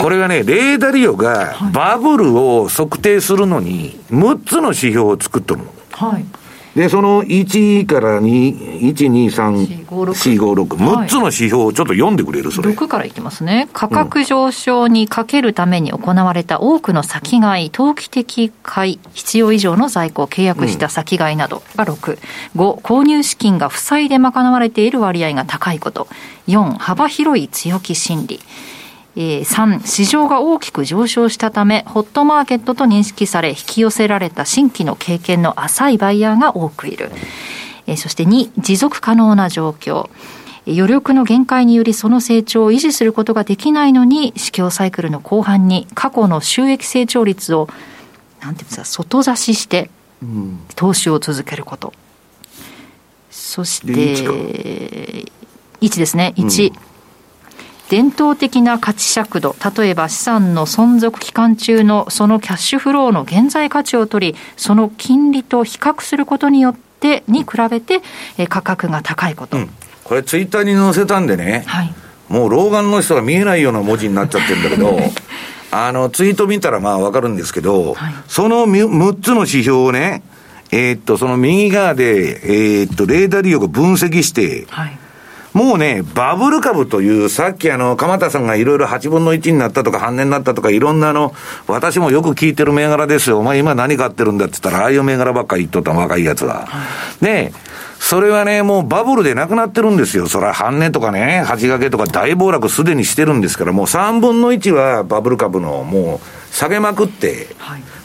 これがね、レーダリオがバブルを測定するのに、6つの指標を作っとるの。はい。で、その1から2、1、2、3、4、5、6、6つの指標をちょっと読んでくれる、それ。6からいきますね。価格上昇にかけるために行われた多くの先買い、投機的買い、必要以上の在庫を契約した先買いなどが6。5、購入資金が負債で賄われている割合が高いこと。4、幅広い強気心理。えー、3、市場が大きく上昇したため、ホットマーケットと認識され、引き寄せられた新規の経験の浅いバイヤーが多くいる。えー、そして2、持続可能な状況。余力の限界によりその成長を維持することができないのに、市況サイクルの後半に過去の収益成長率を、なんていうんですか、外差しして、投資を続けること。うん、そして、1ですね、1。うん伝統的な価値尺度、例えば資産の存続期間中のそのキャッシュフローの現在価値を取り、その金利と比較することによって、に比べて、価格が高いこと。うん、これツイッターに載せたんでね、はい、もう老眼の人が見えないような文字になっちゃってるんだけど、あの、ツイート見たらまあわかるんですけど、はい、その6つの指標をね、えー、っと、その右側で、えー、っと、レーダー利用が分析して、はい、もうね、バブル株という、さっきあの、鎌田さんがいろいろ8分の1になったとか半年になったとか、いろんなあの、私もよく聞いてる銘柄ですよ。お前今何買ってるんだって言ったら、ああいう銘柄ばっかり言っとった若いやつは。で、それはね、もうバブルでなくなってるんですよ。それは半値とかね、8掛けとか大暴落すでにしてるんですから、もう3分の1はバブル株のもう下げまくって、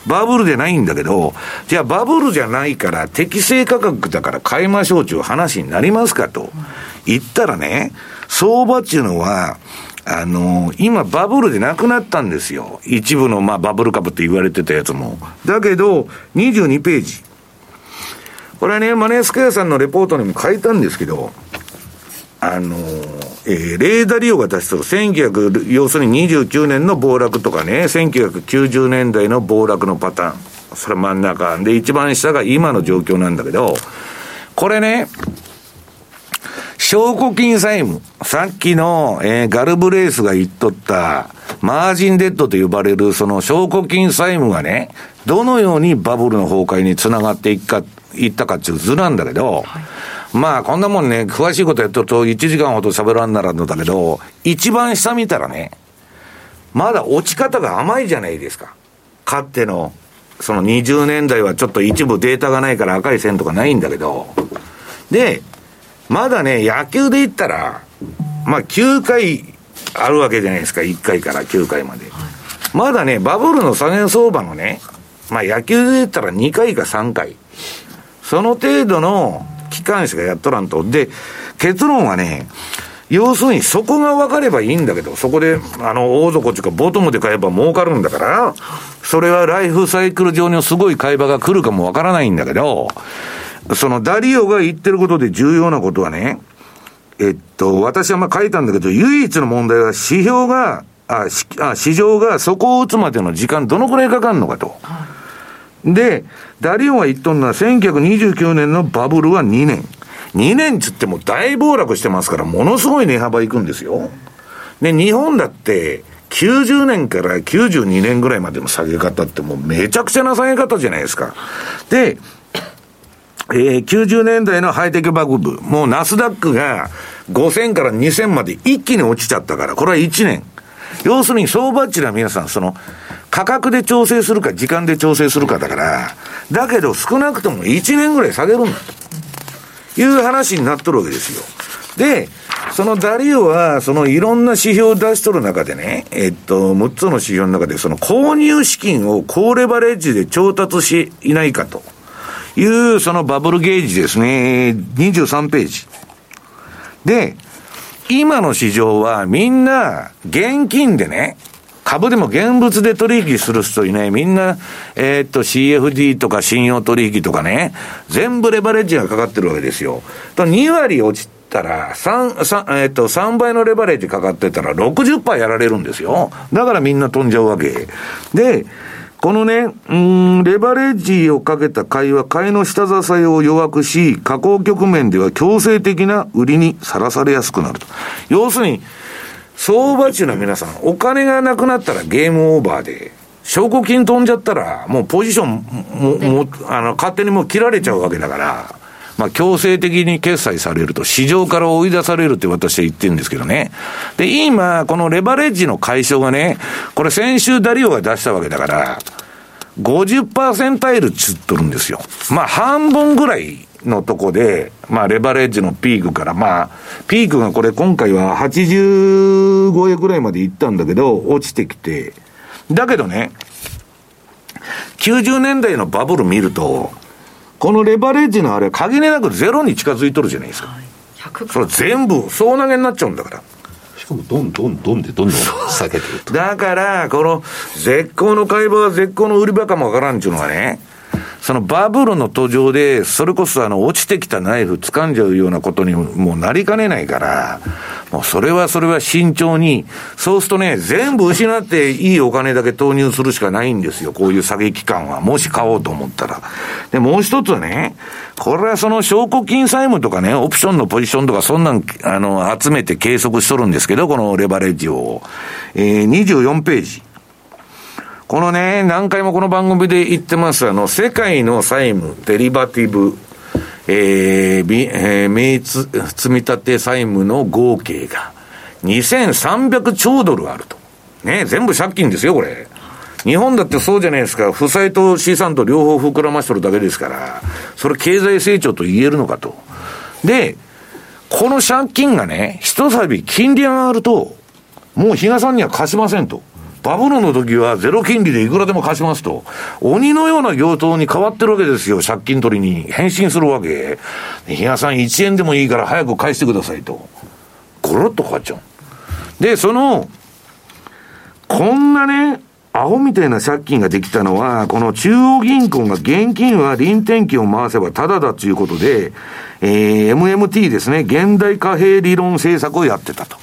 バブルでないんだけど、じゃあバブルじゃないから適正価格だから買いましょうという話になりますかと言ったらね、相場っていうのは、あの今バブルでなくなったんですよ。一部のまあバブル株って言われてたやつも。だけど、22ページ。これはね、マネースクエアさんのレポートにも書いたんですけど、あのえー、レーダー利用が出すと、1900、要するに29年の暴落とかね、1990年代の暴落のパターン。それ真ん中。で、一番下が今の状況なんだけど、これね、証拠金債務。さっきの、えー、ガルブレースが言っとった、マージンデッドと呼ばれる、その証拠金債務がね、どのようにバブルの崩壊につながっていくか言ったかっていう図なんだけど、はい、まあこんなもんね、詳しいことやっとると1時間ほど喋らんならんのだけど、一番下見たらね、まだ落ち方が甘いじゃないですか。かっての、その20年代はちょっと一部データがないから赤い線とかないんだけど、で、まだね、野球で言ったら、まあ9回あるわけじゃないですか、1回から9回まで。まだね、バブルの下げ相場のね、まあ野球で言ったら2回か3回。その程度の機関しかやっとらんと。で、結論はね、要するにそこが分かればいいんだけど、そこで、あの、大底っていうか、ボトムで買えば儲かるんだから、それはライフサイクル上にすごい買い場が来るかも分からないんだけど、そのダリオが言ってることで重要なことはね、えっと、私はまあ書いたんだけど、唯一の問題は指標が、あ、市場がそこを打つまでの時間どのくらいかかるのかと。はいで、ダリオンが言っとんのは1929年のバブルは2年。2年つっても大暴落してますから、ものすごい値幅いくんですよ。で、日本だって、90年から92年ぐらいまでの下げ方ってもうめちゃくちゃな下げ方じゃないですか。で、えー、90年代のハイテクバブル、もうナスダックが5000から2000まで一気に落ちちゃったから、これは1年。要するに相場っちは皆さん、その、価格で調整するか、時間で調整するかだから、だけど少なくとも1年ぐらい下げるんだという話になっとるわけですよ。で、そのダリオは、そのいろんな指標を出しとる中でね、えっと、6つの指標の中で、その購入資金を高レバレッジで調達しいないかという、そのバブルゲージですね、23ページ。で、今の市場はみんな現金でね、株でも現物で取引する人にね、みんな、えー、っと CFD とか信用取引とかね、全部レバレッジがかかってるわけですよ。と2割落ちたら、3、3、えー、っと、3倍のレバレッジかかってたら60%やられるんですよ。だからみんな飛んじゃうわけ。で、このね、うん、レバレッジをかけた買いは買いの下支えを弱くし、下降局面では強制的な売りにさらされやすくなると。要するに、相場中の皆さん、お金がなくなったらゲームオーバーで、証拠金飛んじゃったら、もうポジションも、も、あの、勝手にもう切られちゃうわけだから、まあ、強制的に決済されると、市場から追い出されるって私は言ってるんですけどね。で、今、このレバレッジの解消がね、これ先週ダリオが出したわけだから、50%タイルつっとるんですよ。まあ、半分ぐらいのとこで、まあ、レバレッジのピークから、まあ、ピークがこれ今回は80超えぐらいまでいったんだけど、落ちてきて、だけどね、90年代のバブル見ると、このレバレッジのあれ、限りなくゼロに近づいとるじゃないですか。はい、それ全部総投げになっちゃうんだから。しかもどんどんどんでどんどん下げてると。だから、この絶好の買い場は絶好の売り場かもわからんっていうのはね、そのバブルの途上で、それこそあの、落ちてきたナイフ掴んじゃうようなことにもうなりかねないから、もうそれはそれは慎重に、そうするとね、全部失っていいお金だけ投入するしかないんですよ、こういう詐欺機関は。もし買おうと思ったら。で、もう一つはね、これはその証拠金債務とかね、オプションのポジションとか、そんなん、あの、集めて計測しとるんですけど、このレバレッジを。えー、24ページ。このね、何回もこの番組で言ってます、あの、世界の債務、デリバティブ、えー、えー、名積立債務の合計が2300兆ドルあると。ね、全部借金ですよ、これ。日本だってそうじゃないですか。負債と資産と両方膨らましとるだけですから、それ経済成長と言えるのかと。で、この借金がね、一たび金利上がると、もう比嘉さんには貸しませんと。バブルの時はゼロ金利でいくらでも貸しますと。鬼のような行頭に変わってるわけですよ。借金取りに返信するわけ。比嘉さん1円でもいいから早く返してくださいと。ゴロッと変わっちゃう。で、その、こんなね、アホみたいな借金ができたのは、この中央銀行が現金は臨転機を回せばタダだということで、えー、MMT ですね、現代貨幣理論政策をやってたと。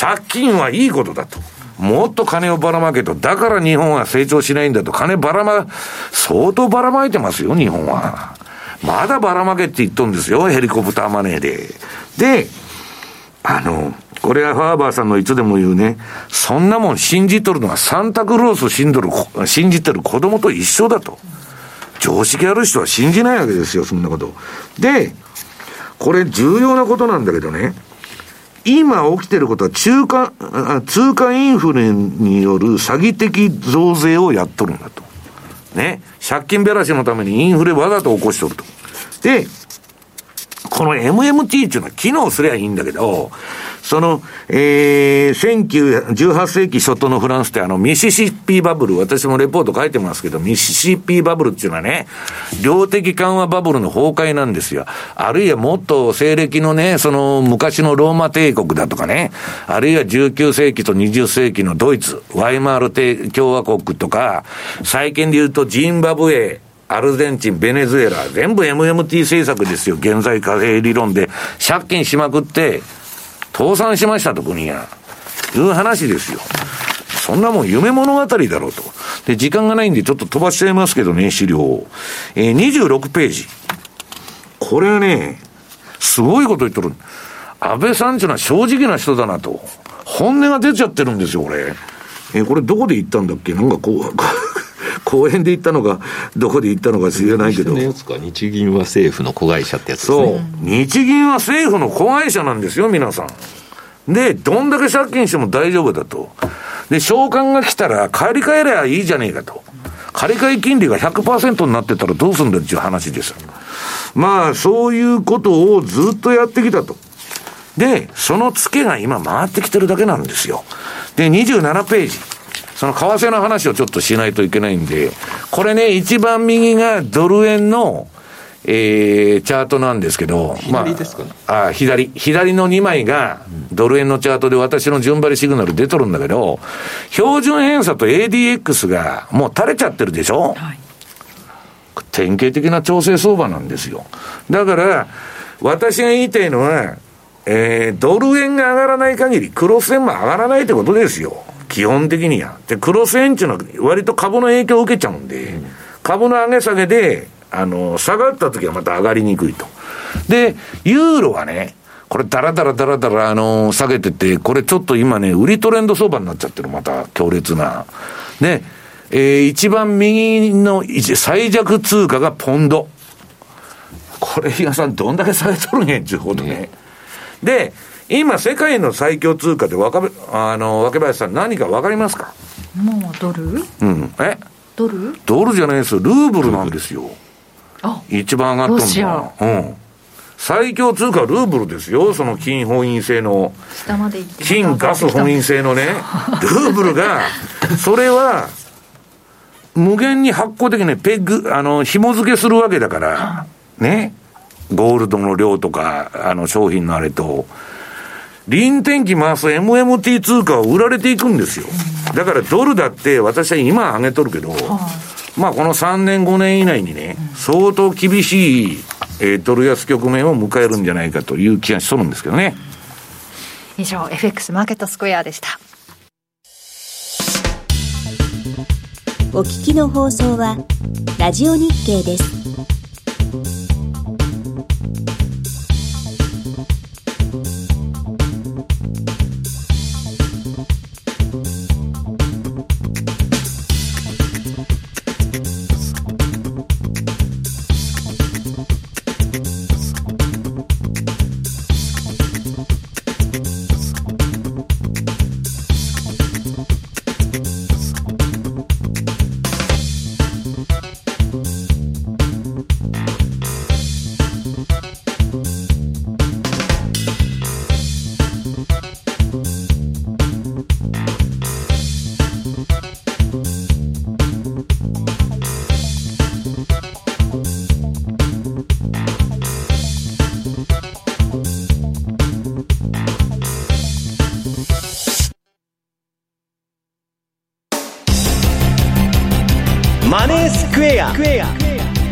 借金はいいことだと。もっと金をばらまけと。だから日本は成長しないんだと。金ばらま、相当ばらまいてますよ、日本は。まだばらまけって言っとんですよ、ヘリコプターマネーで。で、あの、これはファーバーさんのいつでも言うね、そんなもん信じとるのはサンタクロース信じる、信じてる子供と一緒だと。常識ある人は信じないわけですよ、そんなこと。で、これ重要なことなんだけどね、今起きてることは中間、通貨インフレによる詐欺的増税をやっとるんだと。ね。借金べらしのためにインフレわざと起こしとると。で、この MMT っていうのは機能すりゃいいんだけど、その、えー、1918世紀初頭のフランスってあの、ミシシッピバブル、私もレポート書いてますけど、ミシシッピバブルっていうのはね、量的緩和バブルの崩壊なんですよ。あるいはもっと西暦のね、その昔のローマ帝国だとかね、あるいは19世紀と20世紀のドイツ、ワイマール共和国とか、最近で言うとジンバブエ、アルゼンチン、ベネズエラ、全部 MMT 政策ですよ。現在貨幣理論で。借金しまくって、倒産しましたと、国が。いう話ですよ。そんなもん夢物語だろうと。で、時間がないんでちょっと飛ばしちゃいますけどね、資料を。えー、26ページ。これね、すごいこと言っとる。安倍さんっていうのは正直な人だなと。本音が出ちゃってるんですよ、これ。えー、これどこで言ったんだっけ？なんかこう、公園で行ったのか、どこで行ったのか知らないけど。日銀は政府の子会社ってやつですね。そう。日銀は政府の子会社なんですよ、皆さん。で、どんだけ借金しても大丈夫だと。で、償還が来たら借り換えりゃいいじゃねえかと。借り換え金利が100%になってたらどうすんだっていう話です。まあ、そういうことをずっとやってきたと。で、そのツケが今回ってきてるだけなんですよ。で、27ページ。その為替の話をちょっとしないといけないんで、これね、一番右がドル円の、えー、チャートなんですけど、左ですかね、まあ、あ左。左の2枚が、ドル円のチャートで私の順張りシグナル出とるんだけど、標準偏差と ADX がもう垂れちゃってるでしょ、はい、典型的な調整相場なんですよ。だから、私が言いたいのは、えー、ドル円が上がらない限り、クロス円も上がらないってことですよ。基本的には。で、クロス円っていうのは割と株の影響を受けちゃうんで、うん、株の上げ下げで、あの、下がった時はまた上がりにくいと。で、ユーロはね、これだらだらだらだら、あの下げてて、これちょっと今ね、売りトレンド相場になっちゃってる、また強烈な。で、えー、一番右の最弱通貨がポンド。これ、比嘉さん、どんだけ下げとるんやんちゅうことね。で、今、世界の最強通貨で若あの若林さん、何か分かりますか？もうドル？うん。え？ドル？ドルじゃないですよ、ルーブルなんですよ。一番上がったのは。うん。最強通貨はルーブルですよ、その金本位制の。金ガス本位制のね、ルーブルが、それは、無限に発行的にペグ、あの、紐付けするわけだから、ね？ゴールドの量とか、あの、商品のあれと、臨転機回す MMT 通貨は売られていくんですよ。だからドルだって私は今上げとるけど、まあこの3年5年以内にね、相当厳しい、えー、ドル安局面を迎えるんじゃないかという気がしとるんですけどね。以上、FX マーケットスクエアでした。お聞きの放送は、ラジオ日経です。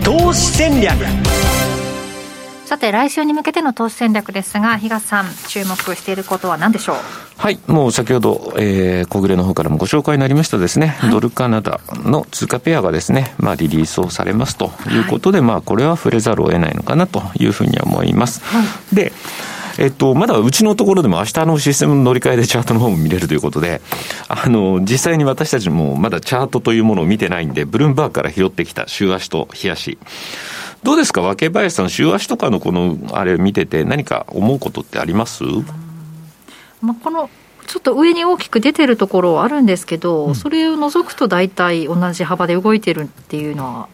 投資戦略。さて来週に向けての投資戦略ですが比嘉さん注目していることは何でしょう？はいもう先ほど、えー、小暮の方からもご紹介になりましたですね、はい、ドルカナダの通貨ペアがですね、まあ、リリースをされますということで、はい、まあこれは触れざるを得ないのかなというふうには思います、はい、でえっと、まだうちのところでも明日のシステムの乗り換えでチャートの方も見れるということで、あの、実際に私たちもまだチャートというものを見てないんで、ブルームバーグから拾ってきた週足と日足。どうですか、若林さん、週足とかのこの、あれ見てて何か思うことってあります？まあ、このちょっと上に大きく出てるところはあるんですけど、うん、それを除くと大体同じ幅で動いてるっていうのは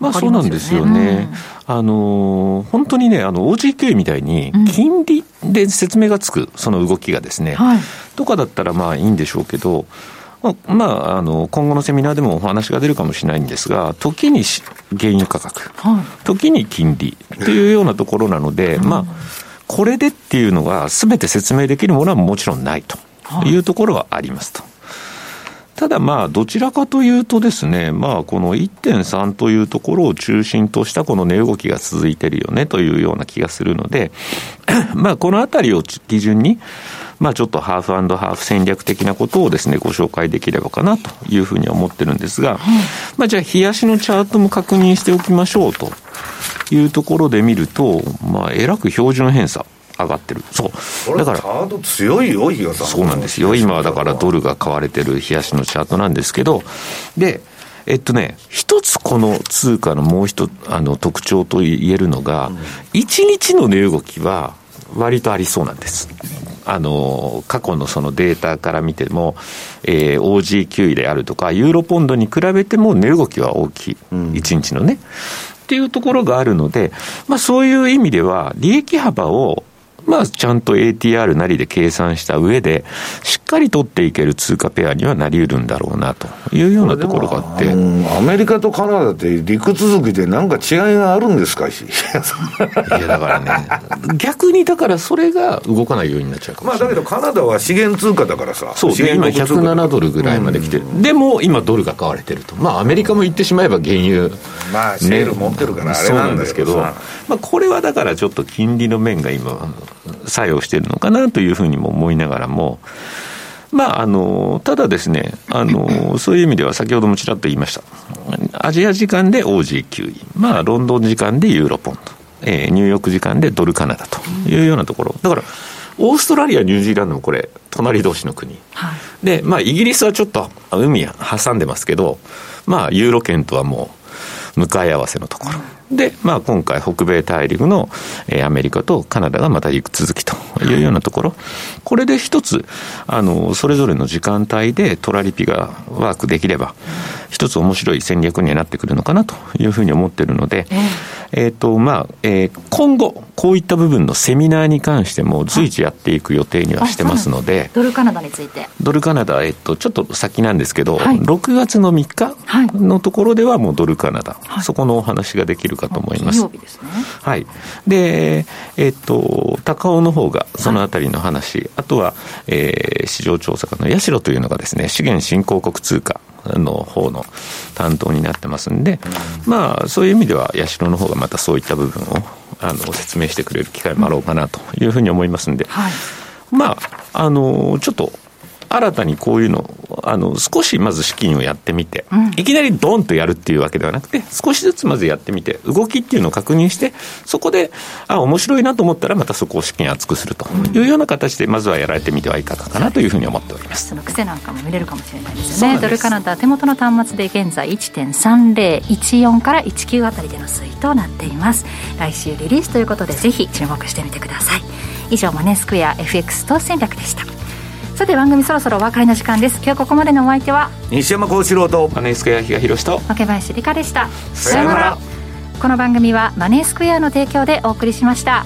まあそうなんですよね。うん、あの、本当にね、あの、OGQ みたいに、金利で説明がつく、その動きがですね、はい、とかだったらまあいいんでしょうけど、まあ、あの今後のセミナーでもお話が出るかもしれないんですが、時に原油価格、はい、時に金利というようなところなので、まあ、これでっていうのが、すべて説明できるものはもちろんないというところはありますと。ただまあ、どちらかというとですね、まあ、この1.3というところを中心としたこの値動きが続いてるよねというような気がするので、まあ、このあたりを基準に、まあ、ちょっとハーフハーフ戦略的なことをですね、ご紹介できればかなというふうに思ってるんですが、まあ、じゃあ、冷やしのチャートも確認しておきましょうというところで見ると、まあ、えらく標準偏差。上がってる。そう。だから。チャート強いよ、日さん。そうなんですよ。今はだからドルが買われてる冷やしのチャートなんですけど、で、えっとね、一つこの通貨のもう一あの特徴と言えるのが、一、うん、日の値動きは割とありそうなんです。あの、過去のそのデータから見ても、えー、OG 位であるとか、ユーロポンドに比べても値動きは大きい。うん、1日のね。っていうところがあるので、まあそういう意味では、利益幅をまあ、ちゃんと ATR なりで計算した上で、しっかり取っていける通貨ペアにはなりうるんだろうなというようなところがあって。アメリカとカナダって陸続きでなんか違いがあるんですか？いや、だからね、逆にだからそれが動かないようになっちゃうかも。まあ、だけどカナダは資源通貨だからさ。そう、今107ドルぐらいまで来てる。でも今ドルが買われてると。まあ、アメリカも言ってしまえば原油。まあ、シェール持ってるからあれなんですけど。まあ、これはだからちょっと金利の面が今、作用しているのかなというふうにも思いながらも、まあ、あの、ただですね、あの、そういう意味では先ほどもちらっと言いました。アジア時間で OG9 位、まあ、ロンドン時間でユーロポンド、えー、ニューヨーク時間でドルカナダというようなところ。だから、オーストラリア、ニュージーランドもこれ、隣同士の国。はい、で、まあ、イギリスはちょっと海挟んでますけど、まあ、ユーロ圏とはもう、向かい合わせのところ。で、まあ、今回、北米大陸の、えー、アメリカとカナダがまた行く続きというようなところ、これで一つ、あの、それぞれの時間帯でトラリピがワークできれば、一つ面白い戦略になってくるのかなというふうに思ってるので、えっ、ー、と、まあ、えー、今後、こういった部分のセミナーに関しても随時やっていく予定にはしてますので、ドルカナダについて。ドルカナダ、えっと、ちょっと先なんですけど、はい、6月の3日のところではもうドルカナダ、はい、そこのお話ができるかと思います。曜日ですね。はい。で、えっと、高尾の方がそのあたりの話、はい、あとは、えー、市場調査課の社というのがですね、資源振興国通貨、の方の担当になってますんで、まあ、そういう意味では、八代の方がまたそういった部分をあの説明してくれる機会もあろうかなというふうに思いますんで、はい、まあ、あの、ちょっと、新たにこういうのあの少しまず資金をやってみて、うん、いきなりドンとやるっていうわけではなくて、少しずつまずやってみて、動きっていうのを確認して、そこで、あ、面白いなと思ったら、またそこを資金厚くするというような形で、まずはやられてみてはいかがかなというふうに思っております。その癖なんかも見れるかもしれないですね。ドルカナダ手元の端末で現在1.3014から19あたりでの推移となっています。来週リリースということで、ぜひ注目してみてください。以上マネースクエア FX 投資戦略でした。さて番組そろそろお別れの時間です。今日ここまでのお相手は西山幸四郎とマネースクエア比嘉宏と若林理香でした。さよなら。この番組はマネースクエアの提供でお送りしました